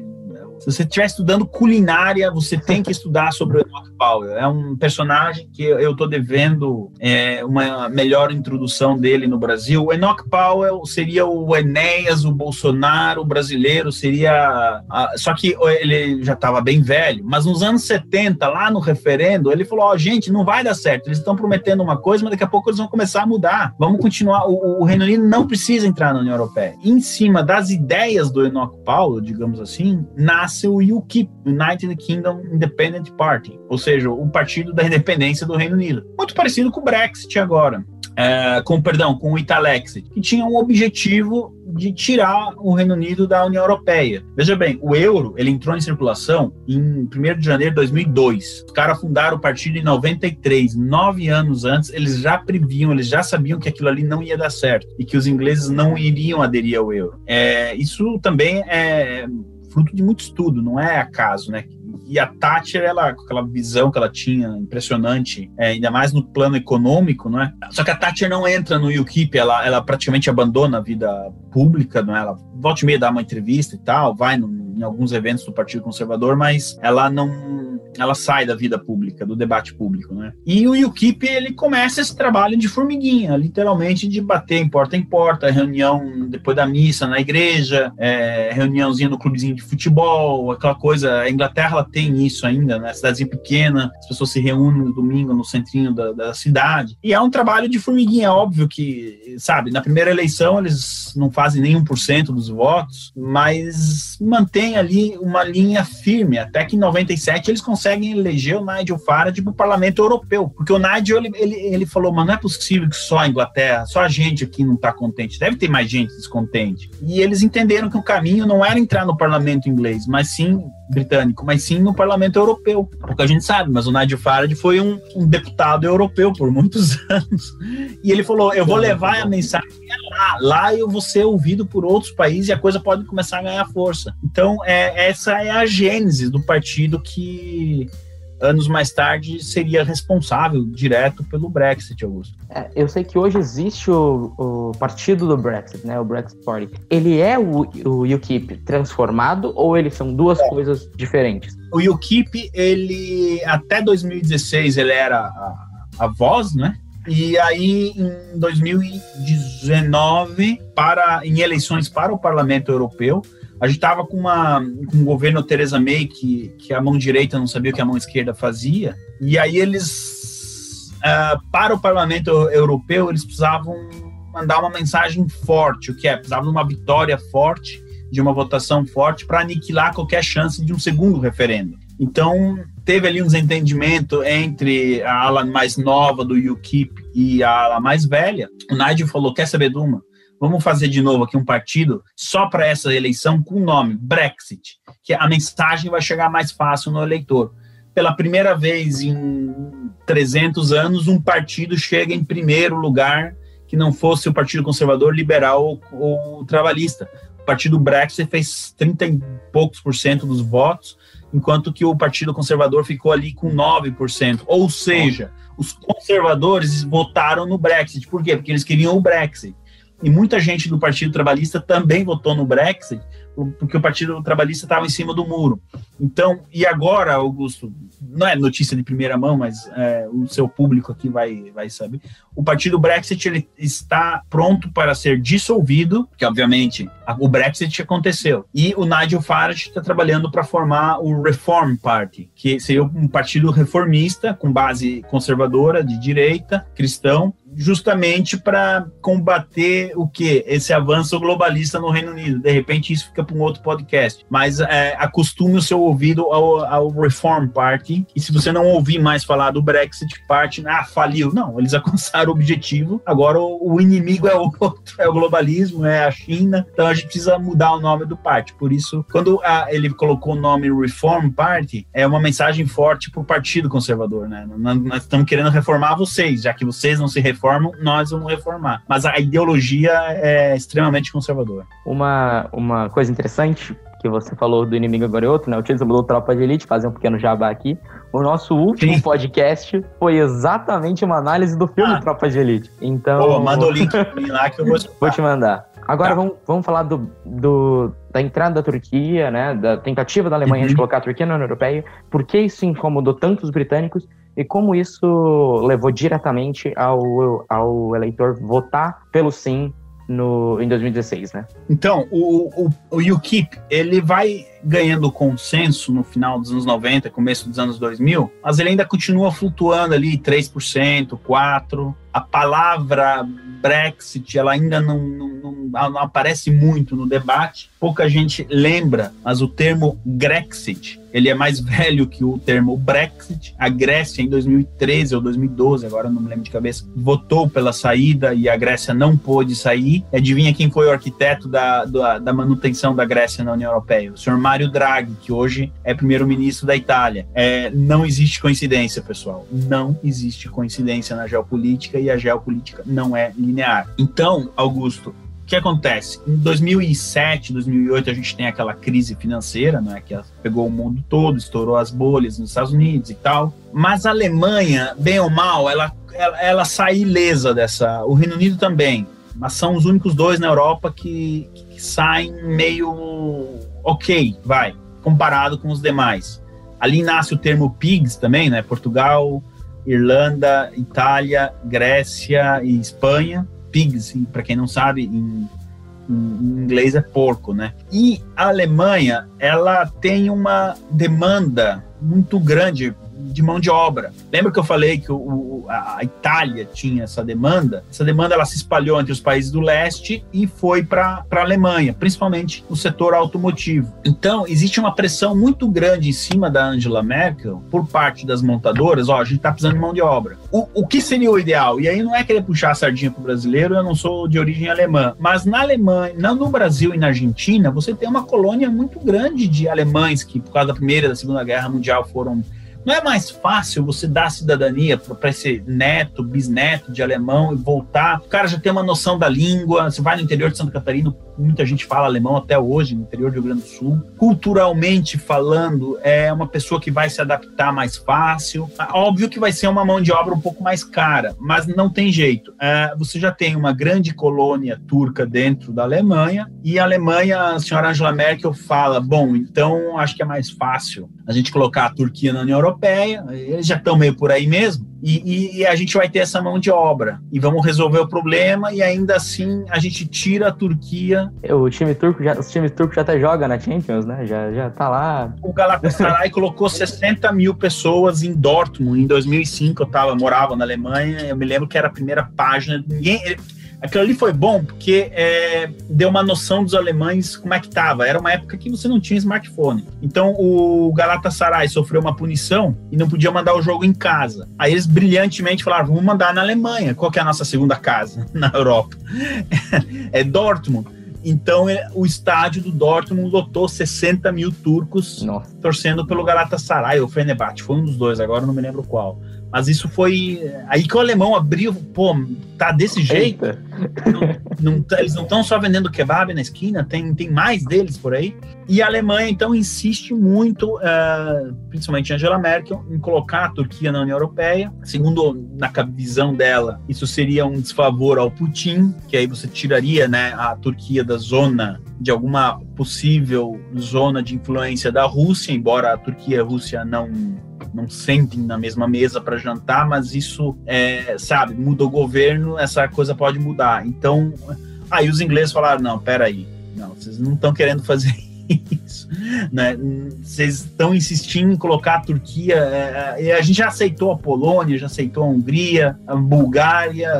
se você estiver estudando culinária, você tem que estudar sobre o Enoch Powell. É um personagem que eu estou devendo é, uma melhor introdução dele no Brasil. O Enoch Powell seria o Enéas, o Bolsonaro brasileiro, seria. A, só que ele já estava bem velho, mas nos anos 70, lá no referendo, ele falou: Ó, oh, gente, não vai dar certo. Eles estão prometendo uma coisa, mas daqui a pouco eles vão começar a mudar. Vamos continuar. O, o Reino Unido não precisa entrar na União Europeia. Em cima das ideias do Enoch Powell, digamos assim, nasce nasce o UKIP, United Kingdom Independent Party, ou seja, o partido da independência do Reino Unido. Muito parecido com o Brexit agora. É, com perdão, com o Italexit, que tinha um objetivo de tirar o Reino Unido da União Europeia. Veja bem, o euro ele entrou em circulação em 1 de janeiro de 2002. Os caras fundaram o partido em 93, nove anos antes. Eles já previam, eles já sabiam que aquilo ali não ia dar certo e que os ingleses não iriam aderir ao euro. É, isso também é fruto de muito estudo, não é acaso, né? E a Thatcher, ela, com aquela visão que ela tinha impressionante, é, ainda mais no plano econômico, não é? Só que a Thatcher não entra no UKIP, ela, ela praticamente abandona a vida pública, não é? Ela volta e meia dá uma entrevista e tal, vai no, em alguns eventos do Partido Conservador, mas ela não ela sai da vida pública, do debate público, né? E o UKIP, ele começa esse trabalho de formiguinha, literalmente de bater em porta em porta, reunião depois da missa na igreja, é, reuniãozinha no clubezinho de futebol, aquela coisa, a Inglaterra ela tem isso ainda, né? Cidadezinha pequena, as pessoas se reúnem no domingo no centrinho da, da cidade, e é um trabalho de formiguinha, óbvio que, sabe, na primeira eleição eles não fazem nem 1% dos votos, mas mantém ali uma linha firme, até que em 97 eles conseguem conseguem eleger o Nigel Farage para o Parlamento Europeu. Porque o Nigel, ele, ele, ele falou, mas não é possível que só a Inglaterra, só a gente aqui não está contente. Deve ter mais gente descontente. E eles entenderam que o caminho não era entrar no Parlamento inglês, mas sim britânico, mas sim no Parlamento Europeu. Porque a gente sabe, mas o Nigel Farage foi um, um deputado europeu por muitos *laughs* anos. E ele falou, eu vou levar a mensagem lá. Lá eu vou ser ouvido por outros países e a coisa pode começar a ganhar força. Então, é, essa é a gênese do partido que anos mais tarde seria responsável direto pelo Brexit, Augusto. É, eu sei que hoje existe o, o, partido do Brexit, né, o Brexit Party. Ele é o, o UKIP transformado ou eles são duas é. coisas diferentes? O UKIP, ele até 2016 ele era a, a voz, né? E aí, em 2019, para, em eleições para o Parlamento Europeu, a gente estava com, uma, com um governo Theresa May que, que a mão direita não sabia o que a mão esquerda fazia. E aí eles, uh, para o Parlamento Europeu, eles precisavam mandar uma mensagem forte, o que é? Precisavam de uma vitória forte, de uma votação forte para aniquilar qualquer chance de um segundo referendo. Então, teve ali um desentendimento entre a ala mais nova do UKIP e a ala mais velha. O Nigel falou, quer saber de uma? Vamos fazer de novo aqui um partido só para essa eleição com o nome Brexit, que a mensagem vai chegar mais fácil no eleitor. Pela primeira vez em 300 anos, um partido chega em primeiro lugar que não fosse o Partido Conservador, Liberal ou, ou Trabalhista. O Partido Brexit fez 30 e poucos por cento dos votos, enquanto que o Partido Conservador ficou ali com 9%. Ou seja, os conservadores votaram no Brexit. Por quê? Porque eles queriam o Brexit e muita gente do Partido Trabalhista também votou no Brexit, porque o Partido Trabalhista estava em cima do muro. Então, e agora, Augusto, não é notícia de primeira mão, mas é, o seu público aqui vai, vai saber. O Partido Brexit ele está pronto para ser dissolvido, que obviamente o Brexit aconteceu. E o Nigel Farage está trabalhando para formar o Reform Party, que seria um partido reformista com base conservadora, de direita, cristão, justamente para combater o que? Esse avanço globalista no Reino Unido. De repente, isso fica para um outro podcast. Mas é, acostume o seu ouvido ao, ao, Reform Party. E se você não ouvir mais falar do Brexit Party, ah, faliu. Não, eles alcançaram o objetivo. Agora o, o inimigo é *laughs* outro, é o globalismo, é a China. Então a gente precisa mudar o nome do party. Por isso, quando a, ele colocou o nome Reform Party, é uma mensagem forte para o Partido Conservador, né? Nós, nós estamos querendo reformar vocês, já que vocês não se reformam, nós vamos reformar. Mas a ideologia é extremamente conservadora. Uma, uma coisa interessante que você falou do inimigo agora é outro, né? O título mudou Tropa de Elite, fazer um pequeno jabá aqui. O nosso último Sim. podcast foi exatamente uma análise do filme ah. Tropa de Elite. Então. Pô, manda o link lá que eu vou Vou te mandar. Agora tá. vamos, vamos falar do, do, da entrada da Turquia, né? Da tentativa da Alemanha uhum. de colocar a Turquia na União Europeia. Por que isso incomodou tanto os britânicos? E como isso levou diretamente ao, ao eleitor votar pelo sim no, em 2016, né? Então, o, o, o UKIP, ele vai ganhando consenso no final dos anos 90, começo dos anos 2000, mas ele ainda continua flutuando ali 3%, 4%. A palavra Brexit, ela ainda não, não, não, aparece muito no debate, pouca gente lembra, mas o termo Grexit, ele é mais velho que o termo Brexit. A Grécia, em 2013 ou 2012, agora não me lembro de cabeça, votou pela saída e a Grécia não pôde sair. Adivinha quem foi o arquiteto da, da, da manutenção da Grécia na União Europeia? O senhor Mário Draghi, que hoje é primeiro-ministro da Itália. É, não existe coincidência, pessoal. Não existe coincidência na geopolítica e a geopolítica não é linear. Então, Augusto, o que acontece? Em 2007, 2008, a gente tem aquela crise financeira, né, que pegou o mundo todo, estourou as bolhas nos Estados Unidos e tal. Mas a Alemanha, bem ou mal, ela, ela, ela sai ilesa dessa. O Reino Unido também. Mas são os únicos dois na Europa que, que saem meio ok, vai, comparado com os demais. Ali nasce o termo PIGS também, né? Portugal, Irlanda, Itália, Grécia e Espanha pigs, para quem não sabe, em, em, inglês é porco, né? E a Alemanha, ela tem uma demanda muito grande de mão de obra. Lembra que eu falei que o, a Itália tinha essa demanda? Essa demanda ela se espalhou entre os países do leste e foi para a Alemanha, principalmente no setor automotivo. Então, existe uma pressão muito grande em cima da Angela Merkel por parte das montadoras. Ó, a gente está precisando de mão de obra. O, o que seria o ideal? E aí não é querer puxar a sardinha para o brasileiro, eu não sou de origem alemã, mas na Alemanha, não no Brasil e na Argentina, você tem uma colônia muito grande de alemães que, por causa da Primeira e da Segunda Guerra Mundial, foram não é mais fácil você dar cidadania para esse neto, bisneto de alemão e voltar? O cara já tem uma noção da língua. Você vai no interior de Santa Catarina, muita gente fala alemão até hoje, no interior do Rio Grande do Sul. Culturalmente falando, é uma pessoa que vai se adaptar mais fácil. Óbvio que vai ser uma mão de obra um pouco mais cara, mas não tem jeito. É, você já tem uma grande colônia turca dentro da Alemanha e a Alemanha, a senhora Angela Merkel fala: bom, então acho que é mais fácil a gente colocar a Turquia na União Europeia Europeia, eles já estão meio por aí mesmo, e, e, e, a gente vai ter essa mão de obra e vamos resolver o problema e ainda assim a gente tira a Turquia. O time turco já, os times turcos já até joga na Champions, né? Já, já tá lá. O Galatasaray colocou 60 mil pessoas em Dortmund em 2005. Eu tava, morava na Alemanha. Eu me lembro que era a primeira página. Ninguém, Aquilo ali foi bom porque é, deu uma noção dos alemães como é que estava. Era uma época que você não tinha smartphone. Então o Galatasaray sofreu uma punição e não podia mandar o jogo em casa. Aí eles brilhantemente falaram: vamos mandar na Alemanha. Qual que é a nossa segunda casa *laughs* na Europa? é Dortmund. Então é, o estádio do Dortmund lotou 60 mil turcos Nossa. torcendo pelo Galatasaray ou Fenerbahçe. Foi um dos dois, agora não me lembro qual. Mas isso foi. Aí que o alemão abriu, pô, tá desse jeito. Não, não, tá, eles não estão só vendendo kebab na esquina, tem, tem mais deles por aí. E a Alemanha, então, insiste muito, uh, principalmente Angela Merkel, em colocar a Turquia na União Europeia. Segundo, na visão dela, isso seria um desfavor ao Putin, que aí você tiraria né, a Turquia da zona de alguma possível zona de influência da Rússia, embora a Turquia e a Rússia não não sentem na mesma mesa para jantar, mas isso, é, sabe, muda o governo, essa coisa pode mudar. Então, aí os ingleses falaram: não, peraí, não, vocês não estão querendo fazer Isso. Né? Vocês estão insistindo em colocar a Turquia. É, é, a gente já aceitou a Polônia, já aceitou a Hungria, a Bulgária.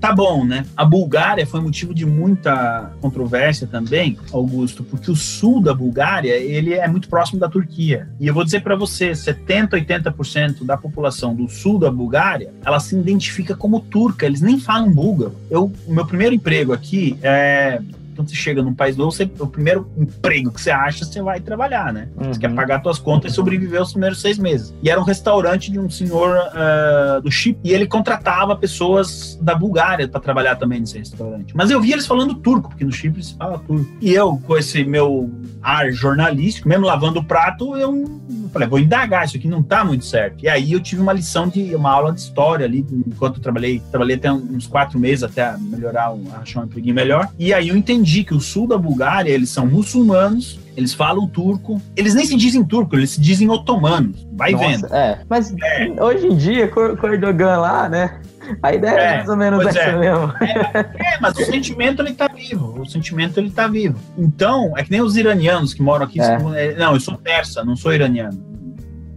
Tá bom, né? A Bulgária foi motivo de muita controvérsia também, Augusto, porque o sul da Bulgária ele é muito próximo da Turquia. E eu vou dizer para você, 70, 80% da população do sul da Bulgária, ela se identifica como turca. Eles nem falam búlgaro. Eu, o meu primeiro emprego aqui é quando você chega num país novo, você, o primeiro emprego que você acha, você vai trabalhar, né? Uhum. Você quer uhum. pagar suas contas e sobreviver os primeiros seis meses. E era um restaurante de um senhor uh, do Chip, e ele contratava pessoas da Bulgária para trabalhar também nesse restaurante. Mas eu via eles falando turco, porque no Chipre se fala turco. E eu, com esse meu ar jornalístico, mesmo lavando o prato, eu falei, vou indagar, isso aqui não tá muito certo. E aí eu tive uma lição de uma aula de história ali, enquanto eu trabalhei, trabalhei até uns quatro meses até melhorar, achar um empreguinho melhor. E aí eu entendi que o sul da Bulgária, eles são muçulmanos, eles falam turco, eles nem se dizem turco, eles se dizem otomanos. Vai Nossa, vendo. É, mas é. hoje em dia, com o Erdogan lá, né? A ideia é, é mais ou menos essa é. mesmo. É, é, mas o sentimento ele tá vivo. O sentimento ele tá vivo. Então, é que nem os iranianos que moram aqui. É. é não, eu sou persa, não sou iraniano.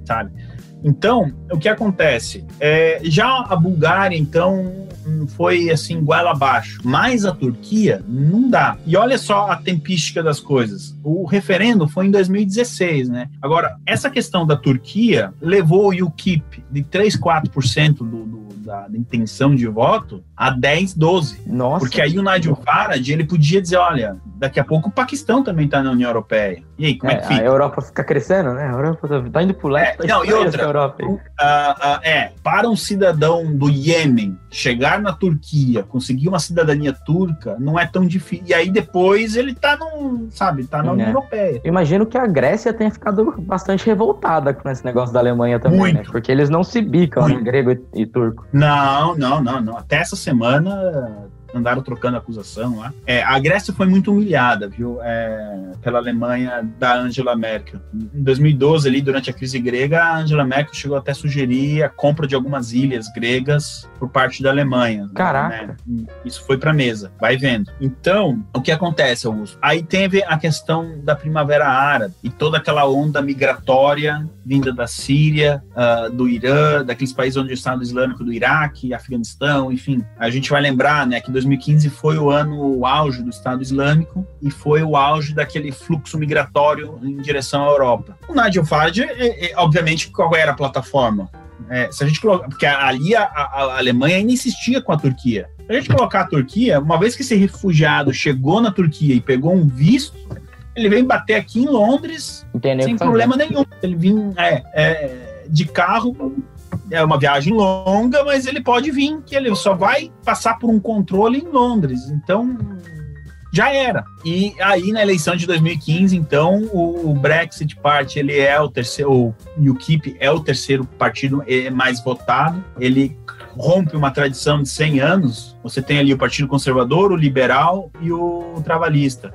Sabe? Então, o que acontece? É, já a Bulgária, então, foi assim, goela abaixo. Mas a Turquia não dá. E olha só a tempística das coisas. O referendo foi em 2016, né? Agora, essa questão da Turquia levou o UKIP de 3, 4% do, do da, intenção de voto a 10, 12. Nossa. Porque aí o Nigel Farage, ele podia dizer, olha, daqui a pouco o Paquistão também está na União Europeia. E aí, como é, é que fica? A Europa fica crescendo, né? A Europa tá, tá indo pro leste, é, tá não, e outra, Europa. Uh, uh, é, para um cidadão do Iêmen chegar na Turquia, conseguir uma cidadania turca, não é tão difícil. E aí depois ele tá num, sabe, tá na União é. Europeia. Imagino que a Grécia tenha ficado bastante revoltada com esse negócio da Alemanha também, né? Muito. né? Porque eles não se bicam, né? grego e, e turco. Não, não, não, não. Até essa semana andaram trocando acusação lá. É, a Grécia foi muito humilhada, viu, é, pela Alemanha da Angela Merkel. Em 2012, ali, durante a crise grega, a Angela Merkel chegou até a sugerir a compra de algumas ilhas gregas por parte da Alemanha. Caraca. Né? Isso foi para mesa, vai vendo. Então, o que acontece, Augusto? Aí teve a questão da Primavera Árabe e toda aquela onda migratória vinda da Síria, uh, do Irã, daqueles países onde o Estado Islâmico do Iraque, Afeganistão, enfim. A gente vai lembrar, né, que 2015 foi o ano o auge do Estado Islâmico e foi o auge daquele fluxo migratório em direção à Europa. O Nigel Farage, é, é, obviamente, qual era a plataforma? É, se a gente coloca, porque ali a, a, a, Alemanha ainda insistia com a Turquia. Se a gente colocar a Turquia, uma vez que esse refugiado chegou na Turquia e pegou um visto, ele vem bater aqui em Londres Entendeu sem problema nenhum. Ele vinha é, de carro é uma viagem longa, mas ele pode vir, que ele só vai passar por um controle em Londres. Então, já era. E aí, na eleição de 2015, então, o, Brexit Party, ele é o terceiro, o UKIP é o terceiro partido é mais votado. Ele rompe uma tradição de 100 anos. Você tem ali o Partido Conservador, o Liberal e o Trabalhista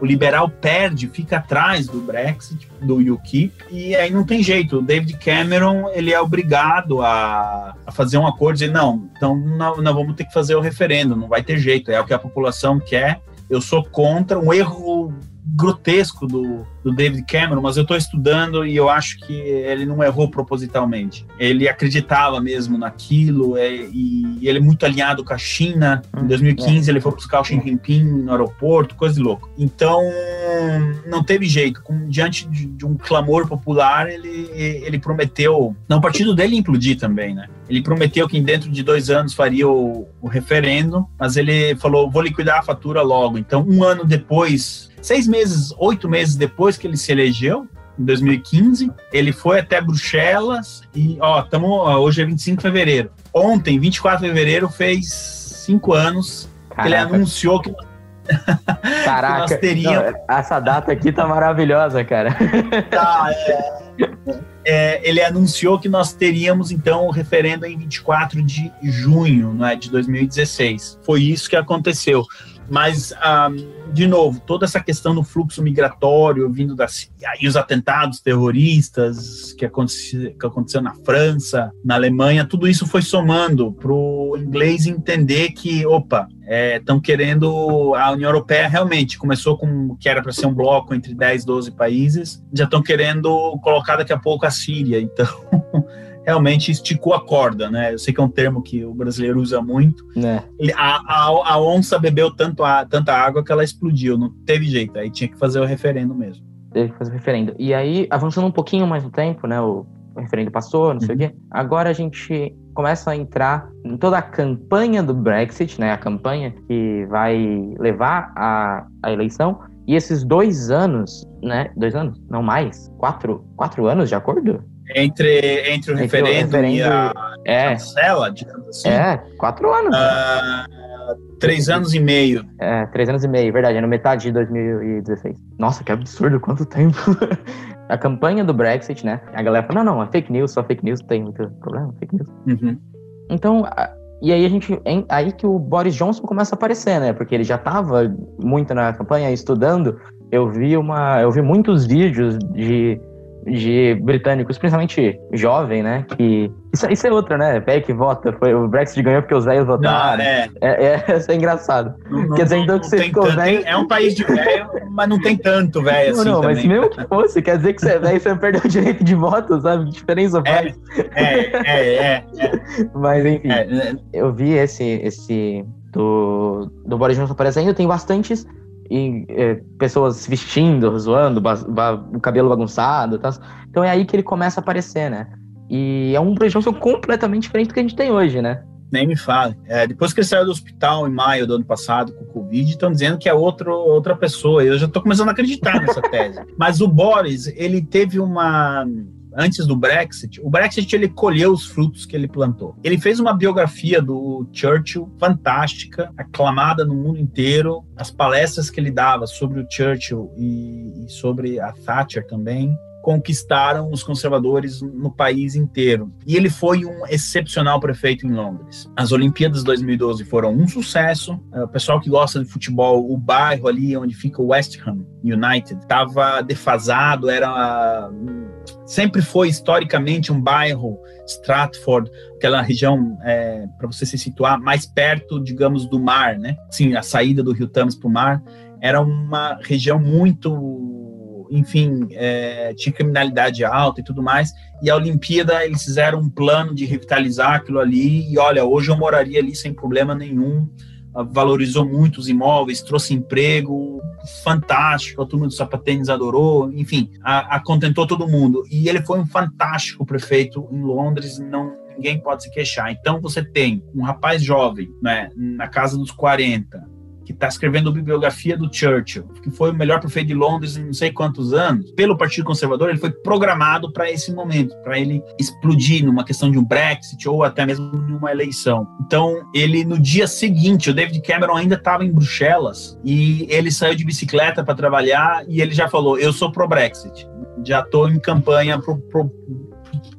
o liberal perde, fica atrás do Brexit, do UKIP, e aí não tem jeito. O David Cameron ele é obrigado a, a fazer um acordo, dizer não, então nós, nós vamos ter que fazer o referendo, não vai ter jeito, é o que a população quer. Eu sou contra um erro grotesco do, do David Cameron, mas eu estou estudando e eu acho que ele não errou propositalmente. Ele acreditava mesmo naquilo é, e, ele é muito alinhado com a China. Em 2015 é. ele foi buscar o Xi Jinping no aeroporto, coisa de louco. Então não teve jeito. Com, diante de, de, um clamor popular, ele, ele prometeu. Não, o partido dele implodir também, né? Ele prometeu que dentro de dois anos faria o, o referendo, mas ele falou: vou liquidar a fatura logo. Então, um ano depois, seis meses, oito meses depois depois que ele se elegeu, em 2015, ele foi até Bruxelas e, ó, tamo, hoje é 25 de fevereiro. Ontem, 24 de fevereiro, fez cinco anos Caraca. que ele anunciou que *laughs* Caraca, nós teríamos... Não, essa data aqui tá maravilhosa, cara. Tá, é... É, ele anunciou que nós teríamos então o referendo em 24 de junho, não é, de 2016. Foi isso que aconteceu. Mas, um, de novo, toda essa questão do fluxo migratório vindo da e os atentados terroristas que, aconte, que aconteceu na França, na Alemanha, tudo isso foi somando para o inglês entender que, opa, estão é, querendo. A União Europeia realmente começou com que era para ser um bloco entre 10, 12 países, já estão querendo colocar daqui a pouco a Síria. Então. *laughs* realmente esticou a corda, né? Eu sei que é um termo que o brasileiro usa muito. É. A, a, a, onça bebeu tanto a, tanta água que ela explodiu, não teve jeito, aí tinha que fazer o referendo mesmo. Teve que fazer o referendo. E aí, avançando um pouquinho mais no tempo, né? O, o referendo passou, não uhum. sei o uhum. quê. Agora a gente começa a entrar em toda a campanha do Brexit, né? A campanha que vai levar a, a eleição. E esses dois anos, né? Dois anos? Não mais? Quatro, quatro anos de acordo? Entre, entre o, entre referendo, o referendo, e a é, cancela, digamos assim. É, quatro anos. Uh, três anos e meio. É, três anos e meio, verdade, é no metade de 2016. Nossa, que absurdo, quanto tempo. *laughs* a campanha do Brexit, né? A galera fala, não, não, é fake news, só fake news, tem muito problema, fake news. Uhum. Então, e aí a gente. Aí que o Boris Johnson começa a aparecer, né? Porque ele já estava muito na campanha estudando. Eu vi uma. Eu vi muitos vídeos de de britânicos, principalmente jovem, né? Que. Isso, isso é outra, né? Velho que vota. Foi, o Brexit ganhou porque os velhos votaram. Não, é. É, é, *laughs* isso é engraçado. Não, quer dizer, então que você ficou velho. É um país de velho, mas não tem tanto velho assim. Não, também. mas mesmo que fosse, quer dizer que você é velho você perdeu o direito de voto, sabe? Que diferença é, faz? É, é, é. é. *laughs* Mas enfim, é, é. eu vi esse, esse do, do Boris Johnson aparecendo, tem bastantes e é, pessoas vestindo, zoando, o cabelo bagunçado, tá? então é aí que ele começa a aparecer, né? E é um projeto completamente diferente do que a gente tem hoje, né? Nem me fale. É, depois que ele saiu do hospital em maio do ano passado com o Covid, estão dizendo que é outro, outra pessoa. Eu já estou começando a acreditar nessa tese. *laughs* Mas o Boris, ele teve uma antes do Brexit, o Brexit ele colheu os frutos que ele plantou. Ele fez uma biografia do Churchill fantástica, aclamada no mundo inteiro, as palestras que ele dava sobre o Churchill e, e sobre a Thatcher também conquistaram os conservadores no país inteiro. E ele foi um excepcional prefeito em Londres. As Olimpíadas 2012 foram um sucesso. É, o pessoal que gosta de futebol, o bairro ali onde fica o West Ham United estava defasado, era sempre foi historicamente um bairro Stratford, aquela região é, para você se situar mais perto, digamos, do mar, né? Sim, a saída do Rio Thames para o mar era uma região muito enfim, é, tinha criminalidade alta e tudo mais. E a Olimpíada, eles fizeram um plano de revitalizar aquilo ali. E olha, hoje eu moraria ali sem problema nenhum. Valorizou muito os imóveis, trouxe emprego, fantástico. A turma do Sapatênis adorou, enfim, a contentou todo mundo. E ele foi um fantástico prefeito em Londres, não ninguém pode se queixar. Então você tem um rapaz jovem, né, na casa dos 40, que está escrevendo a bibliografia do Churchill, que foi o melhor prefeito de Londres em não sei quantos anos, pelo Partido Conservador, ele foi programado para esse momento, para ele explodir numa questão de um Brexit ou até mesmo numa eleição. Então, ele no dia seguinte, o David Cameron ainda estava em Bruxelas e ele saiu de bicicleta para trabalhar e ele já falou: Eu sou pro Brexit. Já estou em campanha pro, pro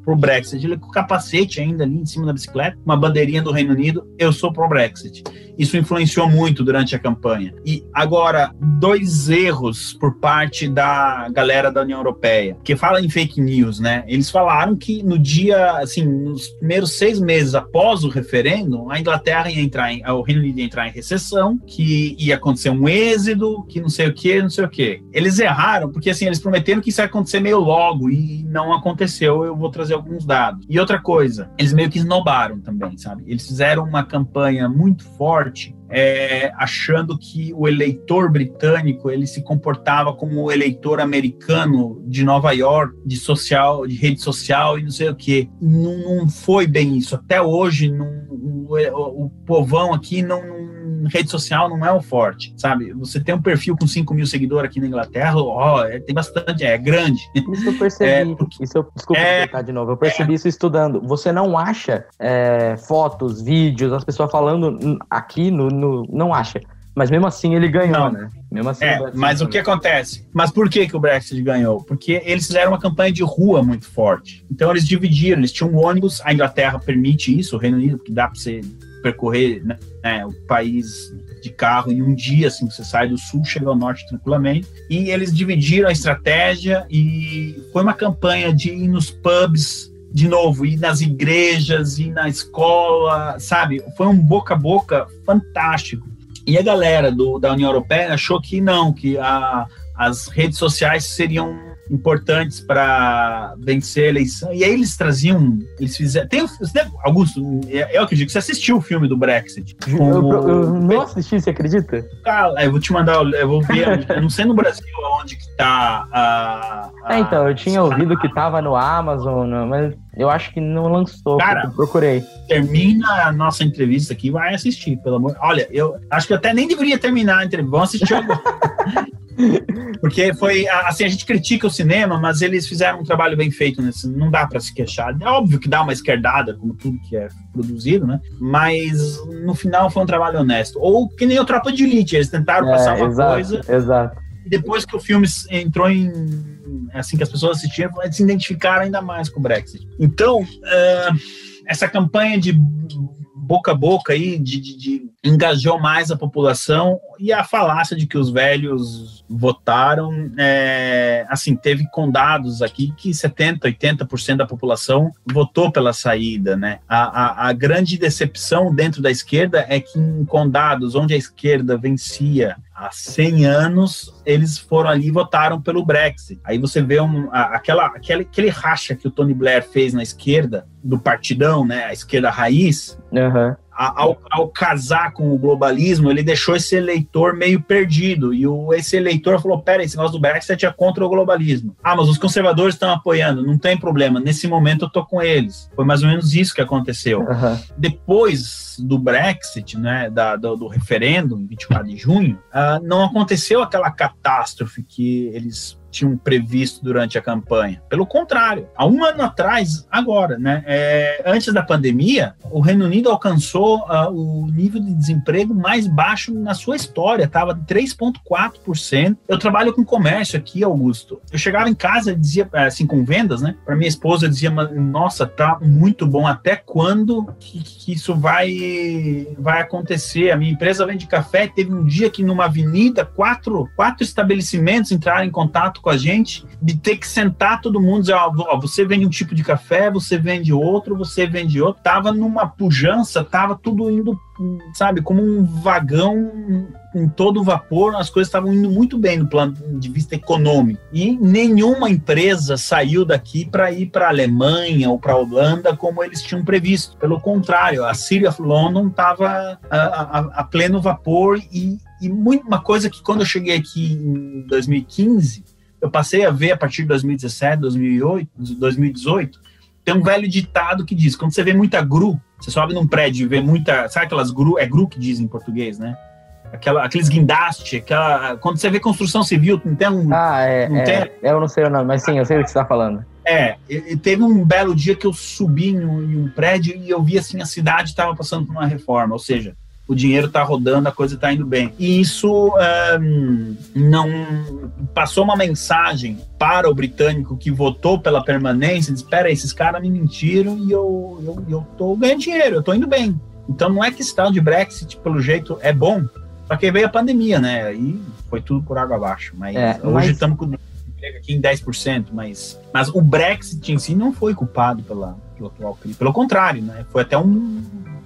pro Brexit. Ele com o capacete ainda ali em cima da bicicleta, uma bandeirinha do Reino Unido, eu sou pro Brexit. Isso influenciou muito durante a campanha. E agora, dois erros por parte da galera da União Europeia, que fala em fake news, né? Eles falaram que no dia, assim, nos primeiros seis meses após o referendo, a Inglaterra ia entrar em, o Reino Unido ia entrar em recessão, que ia acontecer um êxodo, que não sei o que, não sei o que. Eles erraram, porque assim, eles prometeram que isso ia acontecer meio logo, e não aconteceu. Eu vou trazer alguns dados. E outra coisa, eles meio que esnobaram também, sabe? Eles fizeram uma campanha muito forte é, achando que o eleitor britânico ele se comportava como o eleitor americano de Nova York, de social, de rede social e não sei o que. Não, não foi bem isso. Até hoje, não, o, o, povão aqui não, não rede social não é o forte, sabe? Você tem um perfil com 5 mil seguidores aqui na Inglaterra, ó, é, tem bastante, é grande. Isso eu percebi. É, porque, isso eu, desculpa é, de novo, eu percebi é, isso estudando. Você não acha é, fotos, vídeos, as pessoas falando aqui no, no, Não acha. Mas mesmo assim ele ganhou, não. né? Mesmo assim, é, mas o que acontece? Mas por que, que o Brexit ganhou? Porque eles fizeram uma campanha de rua muito forte. Então eles dividiram, eles tinham um ônibus, a Inglaterra permite isso, o Reino Unido, que dá para você percorrer né, o país de carro em um dia, assim, você sai do sul, chega ao norte tranquilamente. E eles dividiram a estratégia e foi uma campanha de ir nos pubs de novo, ir nas igrejas, ir na escola, sabe? Foi um boca a boca fantástico. E a galera do, da União Europeia achou que não, que a, as redes sociais seriam importantes para vencer a eleição. E aí eles traziam, eles fizeram. Tem, Augusto, é, eu acredito que você assistiu o filme do Brexit. Eu, eu, eu não assisti, você acredita? Cara, eu vou te mandar, eu vou ver. eu não sei no Brasil onde que tá a. a é, então, eu tinha ouvido que tava no Amazon, mas eu acho que não lançou. Cara, procurei. Termina a nossa entrevista aqui, vai assistir, pelo amor. Olha, eu acho que eu até nem deveria terminar a entrevista. Vamos assistir agora. *laughs* Porque foi assim, a gente critica o cinema, mas eles fizeram um trabalho bem feito nesse, não dá para se queixar. É óbvio que dá uma esquerdada, como tudo que é produzido, né? Mas no final foi um trabalho honesto. Ou que nem o Tropa de Elite, eles tentaram é, passar uma exato, coisa. Exato. Depois que o filme entrou em assim que as pessoas assistiram, eles se identificaram ainda mais com o Brexit. Então, uh, essa campanha de boca a boca aí, de, de, de engajou mais a população e a falácia de que os velhos votaram, é, assim, teve condados aqui que 70%, 80% da população votou pela saída, né? A, a, a, grande decepção dentro da esquerda é que em condados onde a esquerda vencia há 100 anos, eles foram ali e votaram pelo Brexit. Aí você vê um, aquela, aquele, aquele racha que o Tony Blair fez na esquerda, do partidão, né? A esquerda raiz. Uhum ao, ao, casar com o globalismo, ele deixou esse eleitor meio perdido. E o, esse eleitor falou: pera, esse negócio do Brexit é contra o globalismo. Ah, mas os conservadores estão apoiando, não tem problema. Nesse momento eu tô com eles. Foi mais ou menos isso que aconteceu. Uhum. Depois do Brexit, né, da, do, do referendo, em 24 de junho, uh, não aconteceu aquela catástrofe que eles tinham previsto durante a campanha. Pelo contrário, há um ano atrás, agora, né, é, antes da pandemia, o Reino Unido alcançou uh, o nível de desemprego mais baixo na sua história, estava 3,4%. Eu trabalho com comércio aqui, Augusto. Eu chegava em casa e dizia, assim, com vendas, né, para minha esposa, dizia, nossa, tá muito bom. Até quando que, que isso vai, vai acontecer? A minha empresa vende café. Teve um dia que numa avenida, quatro, quatro estabelecimentos entraram em contato com a gente de ter que sentar todo mundo e dizer, ó, você vende um tipo de café, você vende outro, você vende outro. Tava numa pujança, tava tudo indo, sabe, como um vagão em todo vapor, as coisas estavam indo muito bem no plano de vista econômico. E nenhuma empresa saiu daqui para ir para a Alemanha ou para a Holanda como eles tinham previsto. Pelo contrário, a City of London estava a, a, a, pleno vapor e, e muito, uma coisa que quando eu cheguei aqui em 2015, eu passei a ver a partir de 2017, 2008, 2018, tem um velho ditado que diz: quando você vê muita gru, você sobe num prédio e vê muita. Sabe aquelas gru? É gru que diz em português, né? Aquela, aqueles guindaste, aquela, quando você vê construção civil, não tem um. Ah, é. Não é, tem... Eu não sei o nome, mas sim, eu sei o que você está falando. É, e teve um belo dia que eu subi em um, em um prédio e eu vi assim a cidade estava passando por uma reforma, ou seja, o dinheiro está rodando, a coisa está indo bem. E isso um, não passou uma mensagem para o britânico que votou pela permanência, diz, espera esses caras me mentiram e eu, eu, eu tô ganhando dinheiro, eu tô indo bem. Então não é que esse tal de Brexit, pelo jeito, é bom, só que veio a pandemia, né? Aí foi tudo por água abaixo. Mas é, hoje estamos com aqui em 10%, mas, mas o Brexit em si não foi culpado pela, pelo atual crise. Pelo contrário, né? Foi até um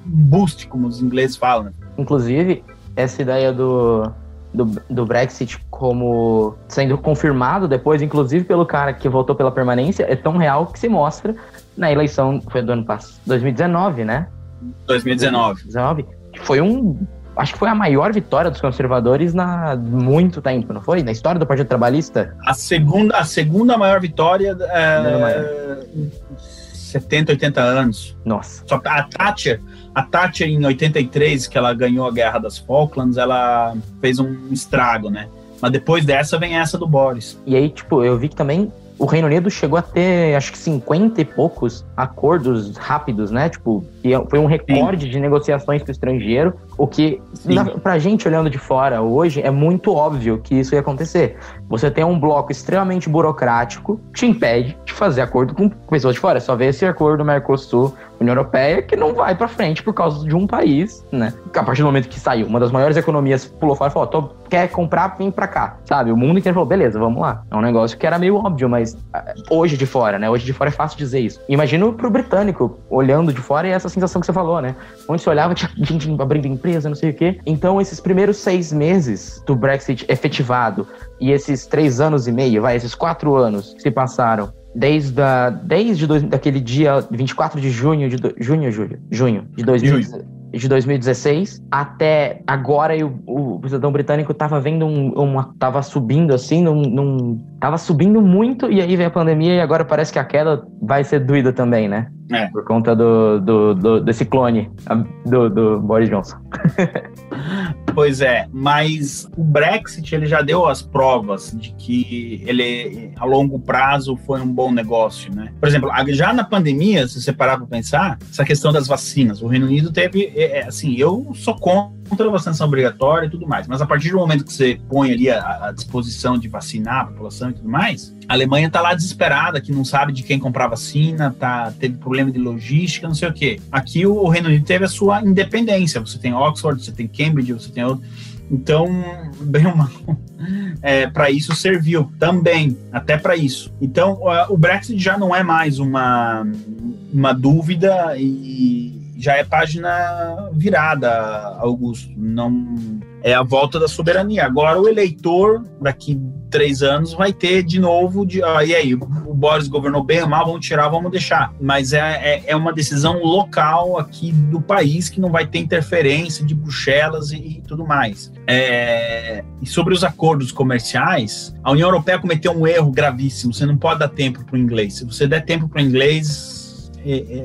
boost, como os ingleses falam. Né? Inclusive, essa ideia do, do, do, Brexit como sendo confirmado depois, inclusive pelo cara que votou pela permanência, é tão real que se mostra na eleição, foi do ano passado, 2019, né? 2019. 2019, foi um acho que foi a maior vitória dos conservadores na muito tempo, não foi? Na história do Partido Trabalhista? A segunda, a segunda maior vitória é, 70, 80 anos. Nossa. Só a Thatcher, a Thatcher em 83, que ela ganhou a Guerra das Falklands, ela fez um estrago, né? Mas depois dessa vem essa do Boris. E aí, tipo, eu vi que também o Reino Unido chegou a ter, acho que 50 e poucos acordos rápidos, né? Tipo, foi um recorde Sim. de negociações com o estrangeiro, O que, na, pra gente olhando de fora hoje, é muito óbvio que isso ia acontecer. Você tem um bloco extremamente burocrático que te impede de fazer acordo com pessoas de fora. É só ver esse acordo Mercosul, União Europeia, que não vai para frente por causa de um país, né? A partir do momento que saiu, uma das maiores economias pulou fora e falou: Tô, quer comprar, vem pra cá, sabe? O mundo inteiro falou: beleza, vamos lá. É um negócio que era meio óbvio, mas ah, hoje de fora, né? Hoje de fora é fácil dizer isso. Imagino pro britânico, olhando de fora, e essa sensação que você falou, né? Onde você olhava, tinha gente abrindo empresa, não sei o quê. Então, esses primeiros seis meses do Brexit efetivado e esses três anos e meio, vai, esses quatro anos que se passaram, desde, a, desde dois, daquele dia 24 de junho de do, junho, julho, junho de 2016 de 2016 até agora o, o cidadão britânico tava vendo um, uma tava subindo assim num, num, tava subindo muito e aí vem a pandemia e agora parece que a queda vai ser doída também né é. por conta do, do, do, desse clone do, do Boris Johnson *laughs* Pois é, mas o Brexit ele já deu as provas de que ele a longo prazo foi um bom negócio, né? Por exemplo, já na pandemia, se você parar para pensar, essa questão das vacinas, o Reino Unido teve, é, é, assim, eu sou contra a vacinação obrigatória e tudo mais, mas a partir do momento que você põe ali a, a disposição de vacinar a população e tudo mais, a Alemanha está lá desesperada, que não sabe de quem comprar vacina, tá, teve problema de logística, não sei o quê. Aqui o, o Reino Unido teve a sua independência. Você tem Oxford, você tem Cambridge, você tem outro. Então, *laughs* bem uma, é, para isso serviu também, até para isso. Então, o Brexit já não é mais uma, uma dúvida e já é página virada, Augusto. Não é a volta da soberania. Agora o eleitor, daqui três anos, vai ter de novo de ah, e aí, o Boris governou bem mal, vamos tirar, vamos deixar. Mas é, é, é, uma decisão local aqui do país que não vai ter interferência de Bruxelas e, e tudo mais. É, e sobre os acordos comerciais, a União Europeia cometeu um erro gravíssimo. Você não pode dar tempo para o inglês. Se você der tempo para o inglês,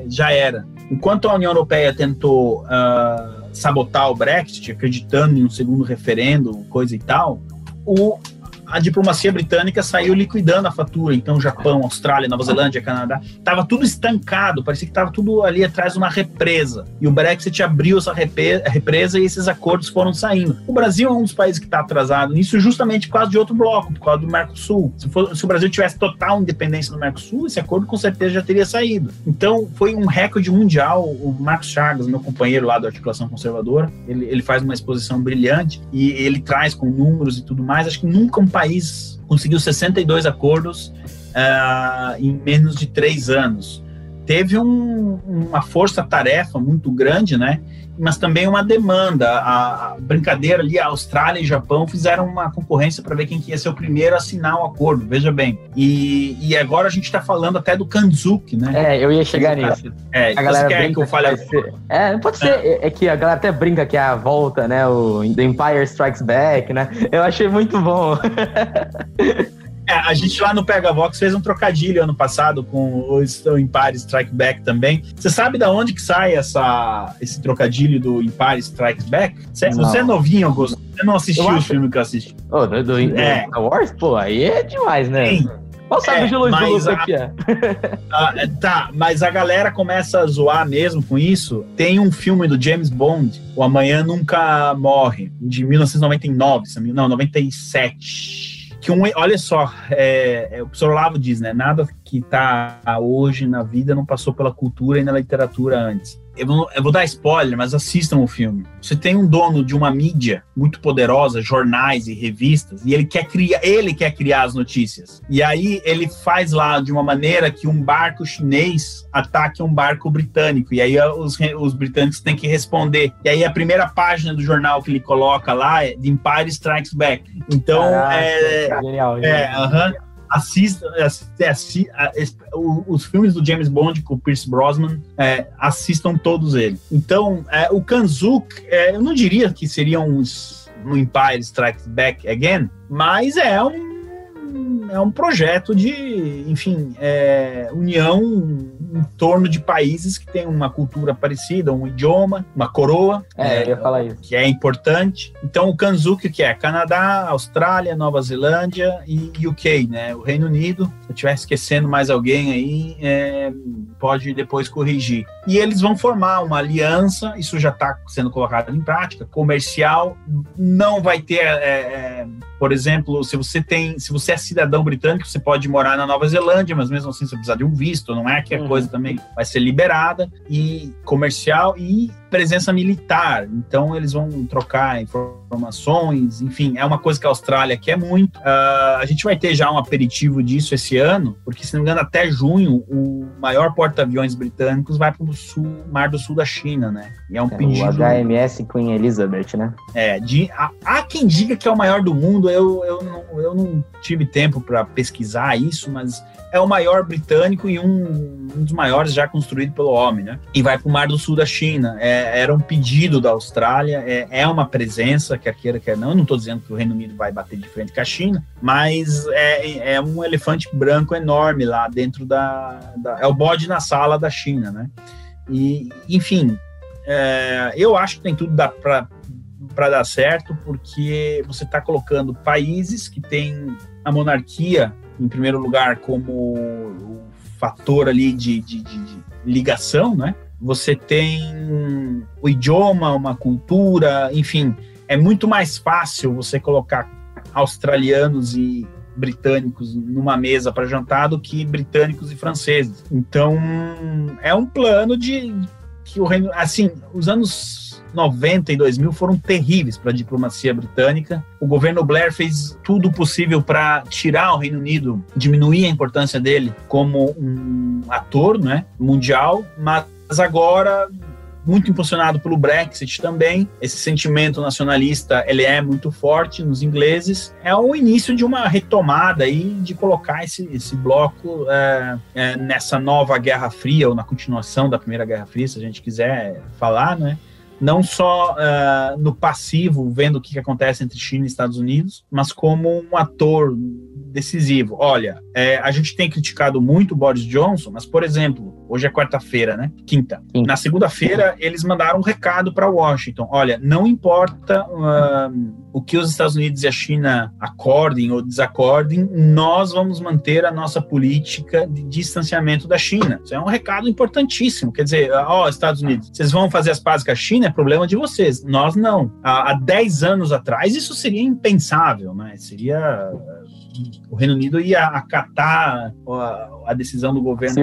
já era. Enquanto a União Europeia tentou uh, sabotar o Brexit, acreditando em um segundo referendo, coisa e tal, o, a diplomacia britânica saiu liquidando a fatura. Então, Japão, Austrália, Nova Zelândia, Canadá, estava tudo estancado, parecia que estava tudo ali atrás de uma represa. E o Brexit abriu essa represa e esses acordos foram saindo. O Brasil é um dos países que está atrasado nisso, justamente por causa de outro bloco, por causa do Mercosul. Se, for, se o Brasil tivesse total independência do Mercosul, esse acordo com certeza já teria saído. Então, foi um recorde mundial. O Marcos Chagas, meu companheiro lá da Articulação Conservadora, ele, ele faz uma exposição brilhante e ele traz com números e tudo mais. Acho que nunca um país conseguiu 62 acordos uh, em menos de três anos. Teve um, uma força-tarefa muito grande, né? Mas também uma demanda. A, brincadeira ali, a Austrália e Japão fizeram uma concorrência para ver quem que ia ser o primeiro a assinar o acordo, veja bem. E, e agora a gente está falando até do Kanzuk, né? É, eu ia chegar nisso. É, a galera quer que eu fale. Ser... É, pode ser. É. é. que a galera até brinca que é a volta, né? O The Empire Strikes Back, né? Eu achei muito bom. *laughs* É, a gente lá no Pega Vox fez um trocadilho ano passado com o Empire Strike Back também. Você sabe da onde que sai essa, esse trocadilho do Empire Strikes Back? Você, você é novinho, Augusto. Você não assistiu o filme que eu assisti? Oh, do, do, é. Star Wars? Pô, aí é demais, né? Sim. Qual sabe é, de luz luz aqui é? *laughs* é? tá, mas a galera começa a zoar mesmo com isso. Tem um filme do James Bond, O Amanhã Nunca Morre, de 1999, não, 97 que um, olha só, é, é, o professor Olavo diz, né? Nada que está hoje na vida não passou pela cultura e na literatura antes eu vou, eu vou, dar spoiler, mas assistam o filme. Você tem um dono de uma mídia muito poderosa, jornais e revistas, e ele quer criar, ele quer criar as notícias. E aí ele faz lá de uma maneira que um barco chinês ataque um barco britânico. E aí os, os britânicos têm que responder. E aí a primeira página do jornal que ele coloca lá é The Empire Strikes Back. Então Caraca, é, genial, genial. é, uh -huh, assista, assista, assista, os filmes do James Bond com o Pierce Brosnan, é, assistam todos eles. Então, é, o Kanzuk, é, eu não diria que seria um, um Empire Strikes Back Again, mas é um é um projeto de, enfim, é, união em torno de países que têm uma cultura parecida, um idioma, uma coroa. É, eu ia falar isso. Que é importante. Então, o Kanzuki, que é Canadá, Austrália, Nova Zelândia e UK, né? O Reino Unido. Se eu estiver esquecendo mais alguém aí, é, pode depois corrigir. E eles vão formar uma aliança, isso já está sendo colocado em prática, comercial. Não vai ter, é, é, por exemplo, se você tem, se você é cidadão britânico, você pode morar na Nova Zelândia, mas mesmo assim você precisa de um visto, não é que a uhum. coisa também vai ser liberada e comercial e presença militar. Então eles vão trocar informações, enfim, é uma coisa que a Austrália quer muito. Uh, a gente vai ter já um aperitivo disso esse ano, porque se não me engano até junho o maior porta-aviões britânicos vai para o sul, Mar do Sul da China, né? E é um é, pedido. O HMS Queen Elizabeth, né? É, de, há, há quem diga que é o maior do mundo. Eu, eu, não, eu não tive tempo para pesquisar isso, mas é o maior britânico e um, um dos maiores já construído pelo homem, né? E vai para o Mar do Sul da China. É, era um pedido da Austrália, é, é uma presença, quer queira, quer não. Eu não estou dizendo que o Reino Unido vai bater de frente com a China, mas é, é um elefante branco enorme lá dentro da, da É o bode na sala da China, né? E, enfim, é, eu acho que tem tudo para dar certo, porque você está colocando países que têm a monarquia em primeiro lugar como o fator ali de, de, de, de ligação, né? Você tem o idioma, uma cultura, enfim, é muito mais fácil você colocar australianos e britânicos numa mesa para jantar do que britânicos e franceses. Então, é um plano de que o reino, assim, os anos 90 e 2000 foram terríveis para a diplomacia britânica. O governo Blair fez tudo possível para tirar o Reino Unido, diminuir a importância dele como um ator né, mundial, mas agora muito impulsionado pelo Brexit também. Esse sentimento nacionalista ele é muito forte nos ingleses. É o início de uma retomada aí de colocar esse, esse bloco é, é, nessa nova Guerra Fria ou na continuação da Primeira Guerra Fria, se a gente quiser falar, né? Não só uh, no passivo, vendo o que, que acontece entre China e Estados Unidos, mas como um ator decisivo. Olha, é, a gente tem criticado muito o Boris Johnson, mas, por exemplo, hoje é quarta-feira, né? Quinta. Quinta. Na segunda-feira, eles mandaram um recado para Washington: olha, não importa o que os Estados Unidos e a China acordem ou desacordem, nós vamos manter a nossa política de distanciamento da China. Isso é um recado importantíssimo. Quer dizer, ó, Estados Unidos, vocês vão fazer as pazes com a China, é problema de vocês. Nós não. Há, há 10 anos atrás, isso seria impensável, né? Seria o Reino Unido ia acatar a, a decisão do governo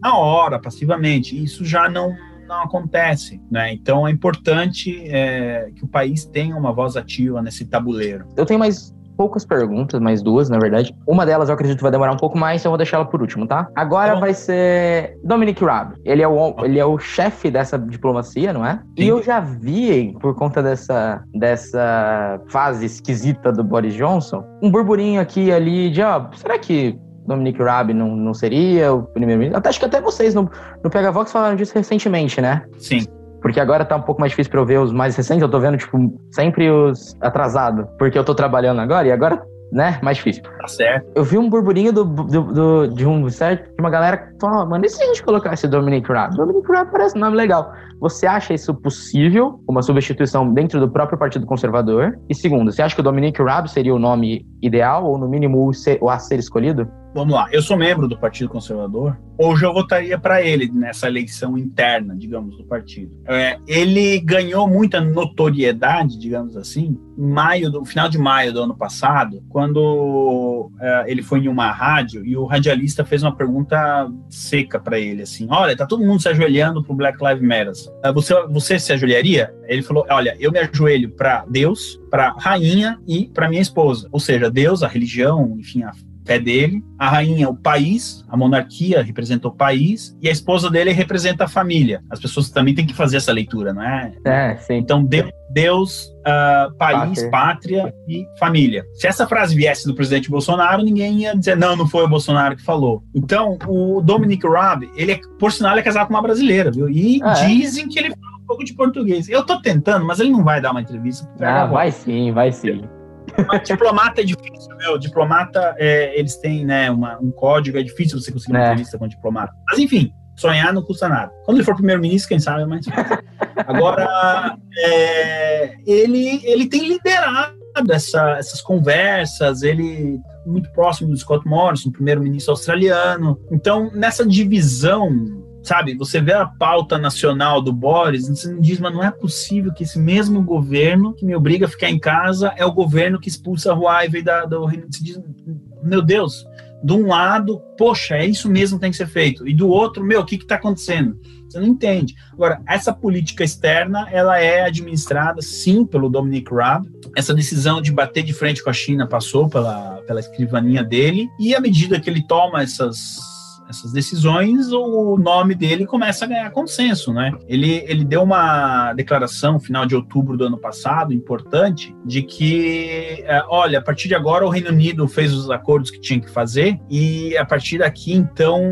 na hora, passivamente. Isso já não não acontece, né? Então é importante é, que o país tenha uma voz ativa nesse tabuleiro. Eu tenho mais poucas perguntas, mais duas, na verdade. Uma delas eu acredito que vai demorar um pouco mais, então eu vou deixar ela por último, tá? Agora tá vai ser Dominic Raab. Ele é o, ele é o chefe dessa diplomacia, não é? Sim. E eu já vi, por conta dessa, dessa fase esquisita do Boris Johnson, um burburinho aqui e ali de, ó, será que Dominic Raab não, não seria o primeiro-ministro? Até, acho que até vocês no, no Pega Vox falaram disso recentemente, né? Sim. Porque agora tá um pouco mais difícil pra eu ver os mais recentes. Eu tô vendo, tipo, sempre os atrasados. Porque eu tô trabalhando agora e agora, né, mais difícil. Tá certo. Eu vi um burburinho do, do, do de um certo, de uma galera que fala, mano, e se a gente colocar esse Dominic Raab? Dominic Raab parece um nome legal. Você acha isso possível, uma substituição dentro do próprio Partido Conservador? E segundo, você acha que o Dominic Raab seria o nome ideal, ou no mínimo o a ser escolhido? Vamos lá, eu sou membro do Partido Conservador, hoje eu votaria para ele nessa eleição interna, digamos, do partido. É, ele ganhou muita notoriedade, digamos assim, maio, do final de maio do ano passado, quando é, ele foi em uma rádio e o radialista fez uma pergunta seca para ele, assim, olha, tá todo mundo se ajoelhando pro Black Lives Matter. É, você, você se ajoelharia? Ele falou, olha, eu me ajoelho para Deus, para rainha e para minha esposa. Ou seja, Deus, a religião, enfim, a é dele, a rainha o país, a monarquia representa o país e a esposa dele representa a família. As pessoas também têm que fazer essa leitura, não é? É, sim. Então Deus, Deus uh, país, pátria. pátria. e família. Se essa frase viesse do presidente Bolsonaro, ninguém ia dizer não, não foi o Bolsonaro que falou. Então o Dominic Raab, ele é, por sinal, é casado com uma brasileira, viu? E ah, é? dizem é? que ele fala um pouco de português. Eu tô tentando, mas ele não vai dar uma entrevista. Ah, vai sim, vai sim. Mas diplomata é difícil, meu. Diplomata, é, eles têm né, uma, um código, é difícil você conseguir uma é. entrevista com um diplomata. Mas enfim, sonhar não custa nada. Quando ele for primeiro-ministro, quem sabe é mais fácil. Agora, é, ele, ele tem liderado essa, essas conversas, ele muito próximo do Scott Morrison, primeiro-ministro australiano. Então, nessa divisão sabe, você vê a pauta nacional do Boris, você não diz, mas não é possível que esse mesmo governo que me obriga a ficar em casa é o governo que expulsa a Huawei da, do Reino Unido. Meu Deus, de um lado, poxa, é isso mesmo que tem que ser feito, e do outro, meu, o que está acontecendo? Você não entende. Agora, essa política externa, ela é administrada, sim, pelo Dominic Raab. Essa decisão de bater de frente com a China passou pela, pela escrivaninha dele, e à medida que ele toma essas essas decisões, o nome dele começa a ganhar consenso, né? Ele, ele deu uma declaração final de outubro do ano passado, importante, de que, é, olha, a partir de agora o Reino Unido fez os acordos que tinha que fazer e a partir daqui, então,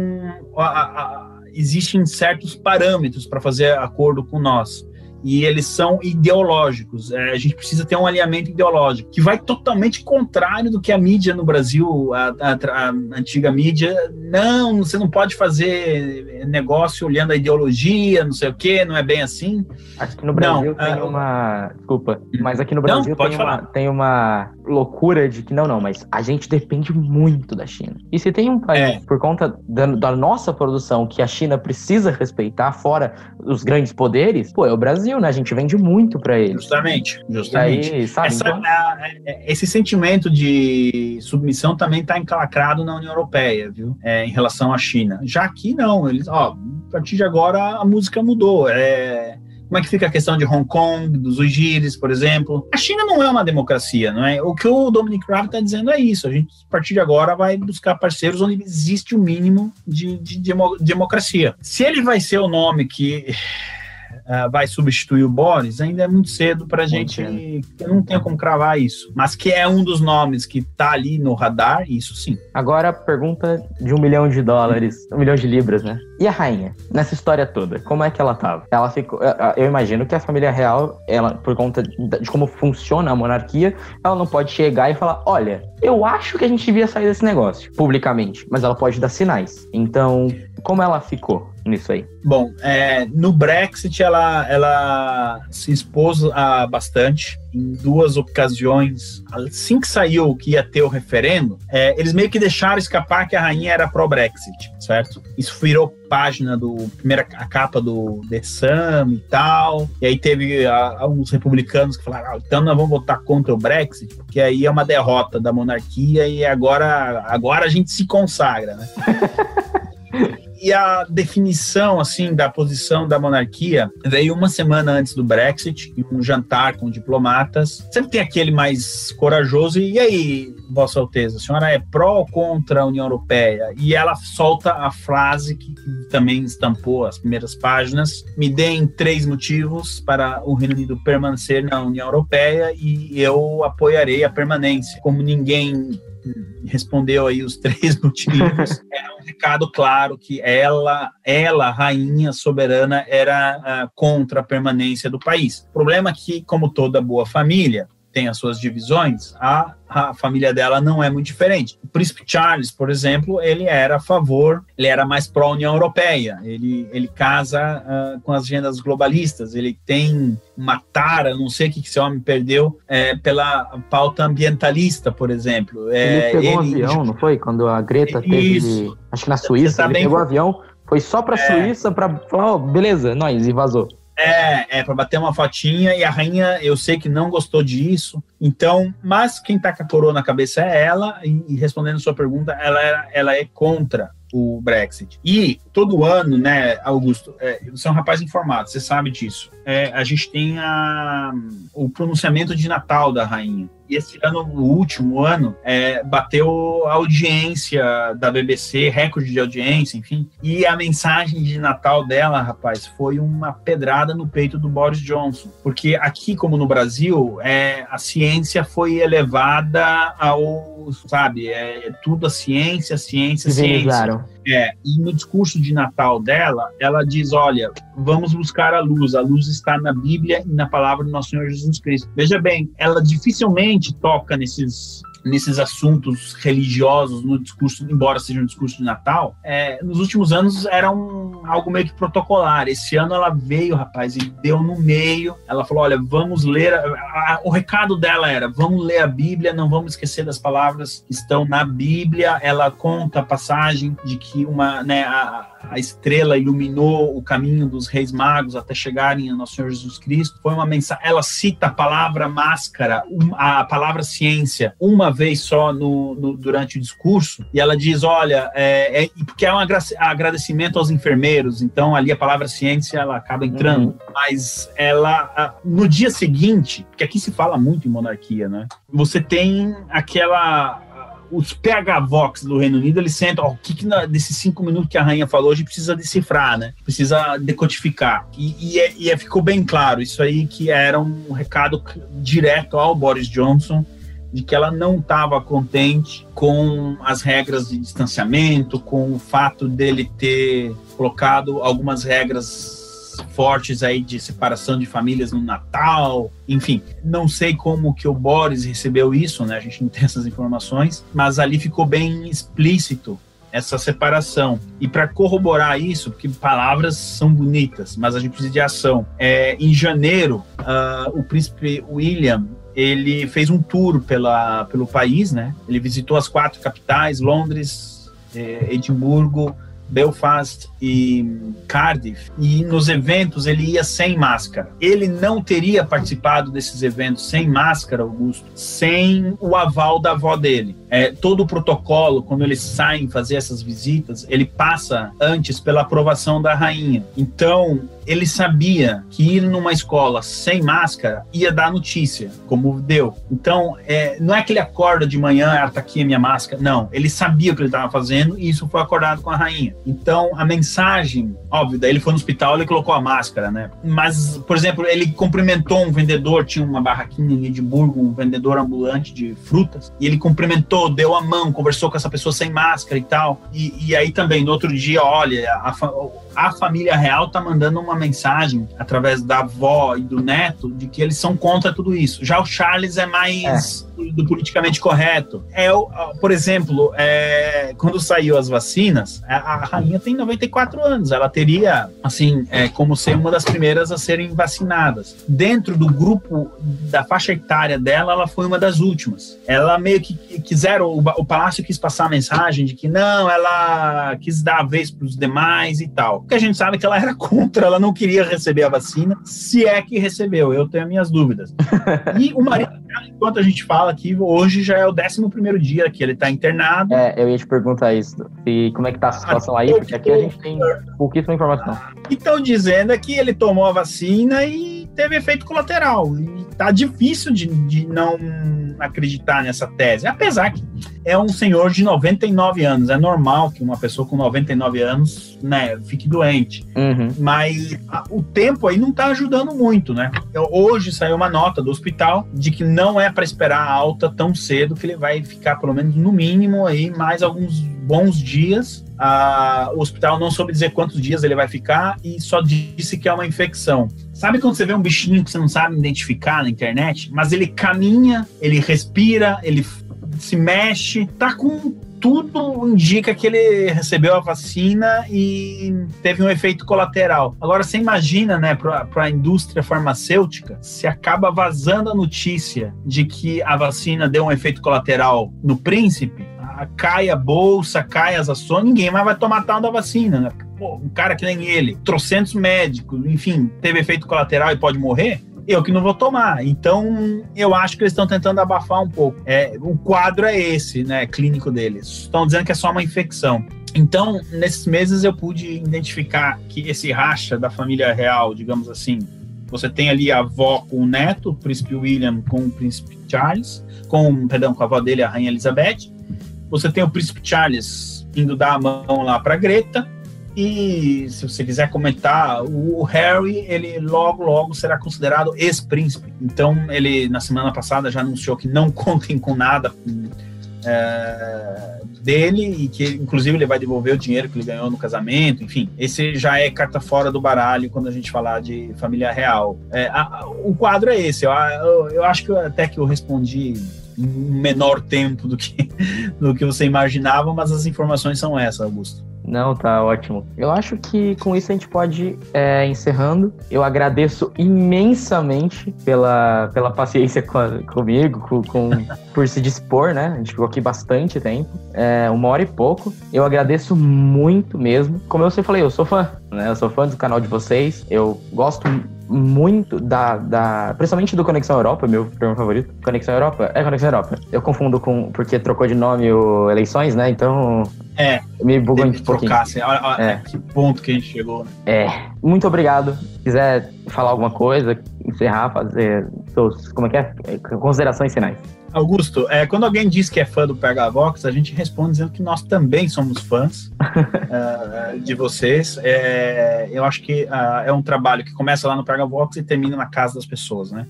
a, a, existem certos parâmetros para fazer acordo com nós e eles são ideológicos. É, a gente precisa ter um alinhamento ideológico, que vai totalmente contrário do que a mídia no Brasil, a, a, a, antiga mídia, não, você não pode fazer negócio olhando a ideologia, não sei o quê, não é bem assim. Aqui no Brasil não, tem uh, uma. Desculpa, mas aqui no Brasil não, tem, uma, tem, uma, loucura de que não, não, mas a gente depende muito da China. E se tem um país, é. por conta da, da nossa produção, que a China precisa respeitar, fora os grandes poderes, pô, é o Brasil. Né? A gente vende muito para eles. Justamente, justamente. Aí, sabe, Essa, então... É, esse sentimento de submissão também está encalacrado na União Europeia, viu? É, em relação à China. Já aqui não, eles, ó, a partir de agora a música mudou. É, como é que fica a questão de Hong Kong, dos Uigures, por exemplo? A China não é uma democracia, não é? O que o Dominic Raab está dizendo é isso. A gente, a partir de agora, vai buscar parceiros onde existe o mínimo de, de, de democracia. Se ele vai ser o nome que uh, vai substituir o Boris, ainda é muito cedo para a gente. Não tenho como cravar isso. Mas que é um dos nomes que está ali no radar, isso sim. Agora, pergunta de um milhão de dólares, um milhão de libras, né? E a rainha, nessa história toda, como é que ela tava? Ela ficou. Eu imagino que a família real, ela, por conta de como funciona a monarquia, ela não pode chegar e falar: olha, eu acho que a gente devia sair desse negócio, publicamente, mas ela pode dar sinais. Então, como ela ficou nisso aí? Bom, é, no Brexit ela, ela se expôs a bastante em duas ocasiões. Assim que saiu que ia ter o referendo, é, eles meio que deixaram escapar que a rainha era pró-Brexit, certo? Isso virou página do primeira a capa do The Sun e tal. E aí teve alguns republicanos que falaram: ah, então nós vamos votar contra o Brexit, porque aí é uma derrota da monarquia e agora, agora a gente se consagra, né? *laughs* e a definição assim da posição da monarquia veio uma semana antes do Brexit, em um jantar com diplomatas. Sempre tem aquele mais corajoso e, e aí, Vossa Alteza, a senhora é pró ou contra a União Europeia? E ela solta a frase que também estampou as primeiras páginas: me deem três motivos para o Reino Unido permanecer na União Europeia e eu apoiarei a permanência. Como ninguém respondeu aí os *laughs* três motivos. *laughs* recado claro que ela, ela, rainha soberana, era uh, contra a permanência do país. Problema é que, como toda boa família, tem as suas divisões, a, a família dela não é muito diferente. O príncipe Charles, por exemplo, ele era a favor, ele era mais pró-União Europeia, ele, ele casa uh, com as agendas globalistas, ele tem uma tara, não sei o que, esse homem perdeu, é, pela pauta ambientalista, por exemplo. É, ele pegou ele, um avião, não foi? Quando a Greta isso, teve, acho que na Suíça, ele pegou um avião, foi só para a é, Suíça para falar, oh, beleza, nós, e vazou. É, é para bater uma fotinha e a rainha, eu sei que não gostou disso. Então, mas quem tá com a coroa na cabeça é ela e, e respondendo sua pergunta, ela é, ela é contra o Brexit. E todo ano, né, Augusto, é, você é um rapaz informado, você sabe disso. É, a gente tem a, o pronunciamento de Natal da rainha. E esse ano, o último ano, é, bateu a audiência da BBC, recorde de audiência, enfim. E a mensagem de Natal dela, rapaz, foi uma pedrada no peito do Boris Johnson. Porque aqui, como no Brasil, é, a ciência foi elevada ao, sabe, é, é tudo a ciência, ciência, ciência. É, e no discurso de Natal dela, ela diz: olha, vamos buscar a luz. A luz está na Bíblia e na palavra do nosso Senhor Jesus Cristo. Veja bem, ela dificilmente toca nesses nesses assuntos religiosos no discurso, embora seja um discurso de Natal, é, nos últimos anos era um, algo meio que protocolar. Esse ano ela veio, rapaz, e deu no meio. Ela falou: olha, vamos ler. A, a, o recado dela era: vamos ler a Bíblia, não vamos esquecer das palavras que estão na Bíblia. Ela conta a passagem de que uma, né, a, a estrela iluminou o caminho dos reis magos até chegarem a nosso Senhor Jesus Cristo. Foi uma mensagem. Ela cita a palavra máscara, a palavra ciência, uma vez só no, no durante o discurso, e ela diz: olha, é, é, porque é um agradecimento aos enfermeiros, então ali a palavra ciência ela acaba entrando. Uhum. Mas ela, no dia seguinte, porque aqui se fala muito em monarquia, né? Você tem aquela os PH Vox do Reino Unido, eles sentam, ó, o que, que na, desses cinco minutos que a rainha falou, a gente precisa decifrar, né? Precisa decodificar. E, e, é, e é, ficou bem claro isso aí que era um recado direto ao Boris Johnson de que ela não estava contente com as regras de distanciamento, com o fato dele ter colocado algumas regras fortes aí de separação de famílias no Natal, enfim, não sei como que o Boris recebeu isso, né? A gente não tem essas informações, mas ali ficou bem explícito essa separação. E para corroborar isso, porque palavras são bonitas, mas a gente precisa de ação. É, em janeiro, uh, o príncipe William ele fez um tour pela, pelo país, né? Ele visitou as quatro capitais: Londres, eh, Edimburgo, Belfast e Cardiff, e nos eventos ele ia sem máscara. Ele não teria participado desses eventos sem máscara, Augusto, sem o aval da avó dele. É, todo o protocolo, quando eles saem fazer essas visitas, ele passa antes pela aprovação da rainha. Então, ele sabia que ir numa escola sem máscara ia dar notícia, como deu. Então, é, não é que ele acorda de manhã, ah, tá aqui a minha máscara. Não, ele sabia o que ele estava fazendo e isso foi acordado com a rainha. Então, a mensagem, óbvio, daí ele foi no hospital, ele colocou a máscara, né? Mas, por exemplo, ele cumprimentou um vendedor, tinha uma barraquinha em Edimburgo, um vendedor ambulante de frutas, e ele cumprimentou, deu a mão, conversou com essa pessoa sem máscara e tal. E, e aí também, no outro dia, olha, a, a família real tá mandando uma mensagem através da avó e do neto de que eles são contra tudo isso. Já o Charles é mais é. do politicamente correto. É, por exemplo, é, quando saiu as vacinas, a, a, rainha tem 94 anos. Ela teria, assim, é, como ser uma das primeiras a serem vacinadas. Dentro do grupo da faixa etária dela, ela foi uma das últimas. Ela meio que quiseram, o, o palácio quis passar a mensagem de que não, ela quis dar a vez para os demais e tal porque a gente sabe que ela era contra, ela não queria receber a vacina, se é que recebeu, eu tenho minhas dúvidas. *laughs* e o marido enquanto a gente fala aqui, hoje já é o 11 primeiro dia que ele está internado. É, eu ia te perguntar isso. E como é que tá a situação aí? Porque aqui a gente tem pouquíssima informação. Estão dizendo que ele tomou a vacina e teve efeito colateral. E tá difícil de, de não acreditar nessa tese. Apesar que é um senhor de 99 anos. É normal que uma pessoa com 99 anos, né, fique doente. Uhum. Mas a, o tempo aí não está ajudando muito, né? Eu, hoje saiu uma nota do hospital de que não é para esperar a alta tão cedo, que ele vai ficar pelo menos no mínimo aí mais alguns bons dias. Ah, o hospital não soube dizer quantos dias ele vai ficar e só disse que é uma infecção. Sabe quando você vê um bichinho que você não sabe identificar na internet, mas ele caminha, ele respira, ele se mexe, tá com tudo indica que ele recebeu a vacina e teve um efeito colateral. Agora você imagina, né, para a indústria farmacêutica, se acaba vazando a notícia de que a vacina deu um efeito colateral no príncipe, cai a bolsa, cai as ações, ninguém mais vai tomar tal da vacina, né? Pô, um cara que nem ele, trocentos médicos, enfim, teve efeito colateral e pode morrer, eu que não vou tomar. Então, eu acho que eles estão tentando abafar um pouco. É, o quadro é esse, né, clínico deles. Estão dizendo que é só uma infecção. Então, nesses meses eu pude identificar que esse racha da família real, digamos assim, você tem ali a avó com o neto, o príncipe William com o príncipe Charles, com, perdão, com a avó dele, a rainha Elizabeth. Você tem o príncipe Charles indo dar a mão lá para Greta, e se você quiser comentar, o Harry, ele logo, logo será considerado ex-príncipe. Então, ele, na semana passada, já anunciou que não *laughs* contem com nada é, dele e que, inclusive, ele vai devolver o dinheiro que ele ganhou no casamento. Enfim, esse já é carta fora do baralho quando a gente falar de família real. É, a, o quadro é esse. Eu, eu, eu acho que até que eu respondi em menor tempo do que, *laughs* do que você imaginava, mas as informações são essas, Augusto. Não, tá ótimo. Eu acho que com isso a gente pode é, encerrando. Eu agradeço imensamente pela, pela paciência *laughs* com a, comigo, com, com, por se dispor, né? A gente ficou aqui bastante tempo, é, uma hora e pouco. Eu agradeço muito mesmo. Como eu sempre falei, eu sou fã, né? Eu sou fã do canal de vocês. Eu gosto muito da, da. Principalmente do Conexão Europa, meu programa favorito. Conexão Europa? É Conexão Europa. Eu confundo com. Porque trocou de nome o Eleições, né? Então. É. Me bugou um pouquinho. Assim, olha, olha é. que ponto que a gente chegou. Né? É. Muito obrigado. Se quiser falar alguma coisa, encerrar, fazer seus. Como é que é? Considerações finais. Augusto, é, quando alguém diz que é fã do PH Vox, a gente responde dizendo que nós também somos fãs uh, *laughs* de vocês. É, eu acho que uh, é um trabalho que começa lá no PH Vox e termina na casa das pessoas, né?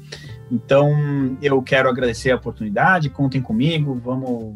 Então, eu quero agradecer a oportunidade, contem comigo, vamos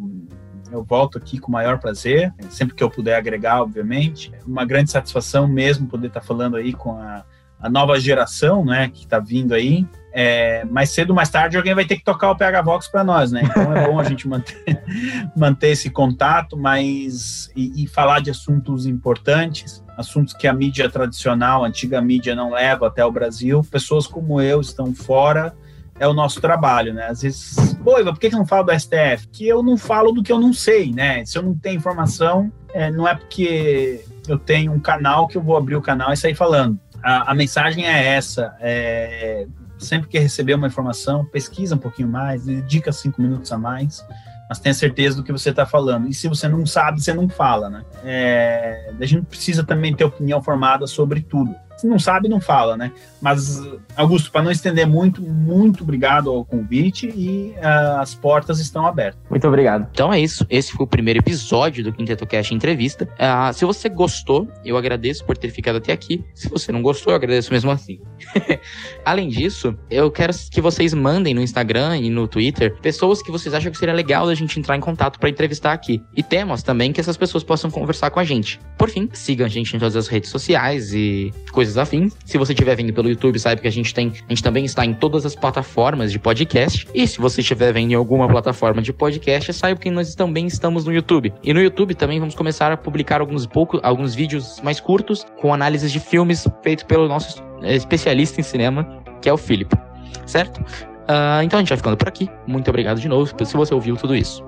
eu volto aqui com o maior prazer, sempre que eu puder agregar, obviamente. Uma grande satisfação mesmo poder estar falando aí com a, a nova geração, né, que está vindo aí. É, mais cedo ou mais tarde alguém vai ter que tocar o PH Vox para nós, né? Então é bom a gente manter, *laughs* manter esse contato, mas e, e, falar de assuntos importantes, assuntos que a mídia tradicional, a antiga mídia não leva até o Brasil. Pessoas como eu estão fora, é o nosso trabalho, né? Às vezes, Boiva, por que, que eu não falo do STF? Que eu não falo do que eu não sei, né? Se eu não tenho informação, é, não é porque eu tenho um canal que eu vou abrir o canal e sair falando. A, a mensagem é essa. É, sempre que receber uma informação, pesquisa um pouquinho mais, dedica cinco minutos a mais, mas tenha certeza do que você está falando. E se você não sabe, você não fala, né? É, a gente precisa também ter opinião formada sobre tudo. Se não sabe, não fala, né? Mas, Augusto, para não estender muito, muito obrigado ao convite e uh, as portas estão abertas. Muito obrigado. Então é isso. Esse foi o primeiro episódio do Quinteto Cast Entrevista. Uh, se você gostou, eu agradeço por ter ficado até aqui. Se você não gostou, eu agradeço mesmo assim. *laughs* Além disso, eu quero que vocês mandem no Instagram e no Twitter pessoas que vocês acham que seria legal a gente entrar em contato para entrevistar aqui. E temas também que essas pessoas possam conversar com a gente. Por fim, sigam a gente em todas as redes sociais e coisas coisas afins. Se você estiver vendo pelo YouTube, saiba que a gente tem, a gente também está em todas as plataformas de podcast. E se você estiver vendo em alguma plataforma de podcast, saiba que nós também estamos no YouTube. E no YouTube também vamos começar a publicar alguns pouco, alguns vídeos mais curtos com análises de filmes feitos pelo nosso especialista em cinema, que é o Felipe. Certo? Uh, então a gente vai ficando por aqui. Muito obrigado de novo se você ouviu tudo isso.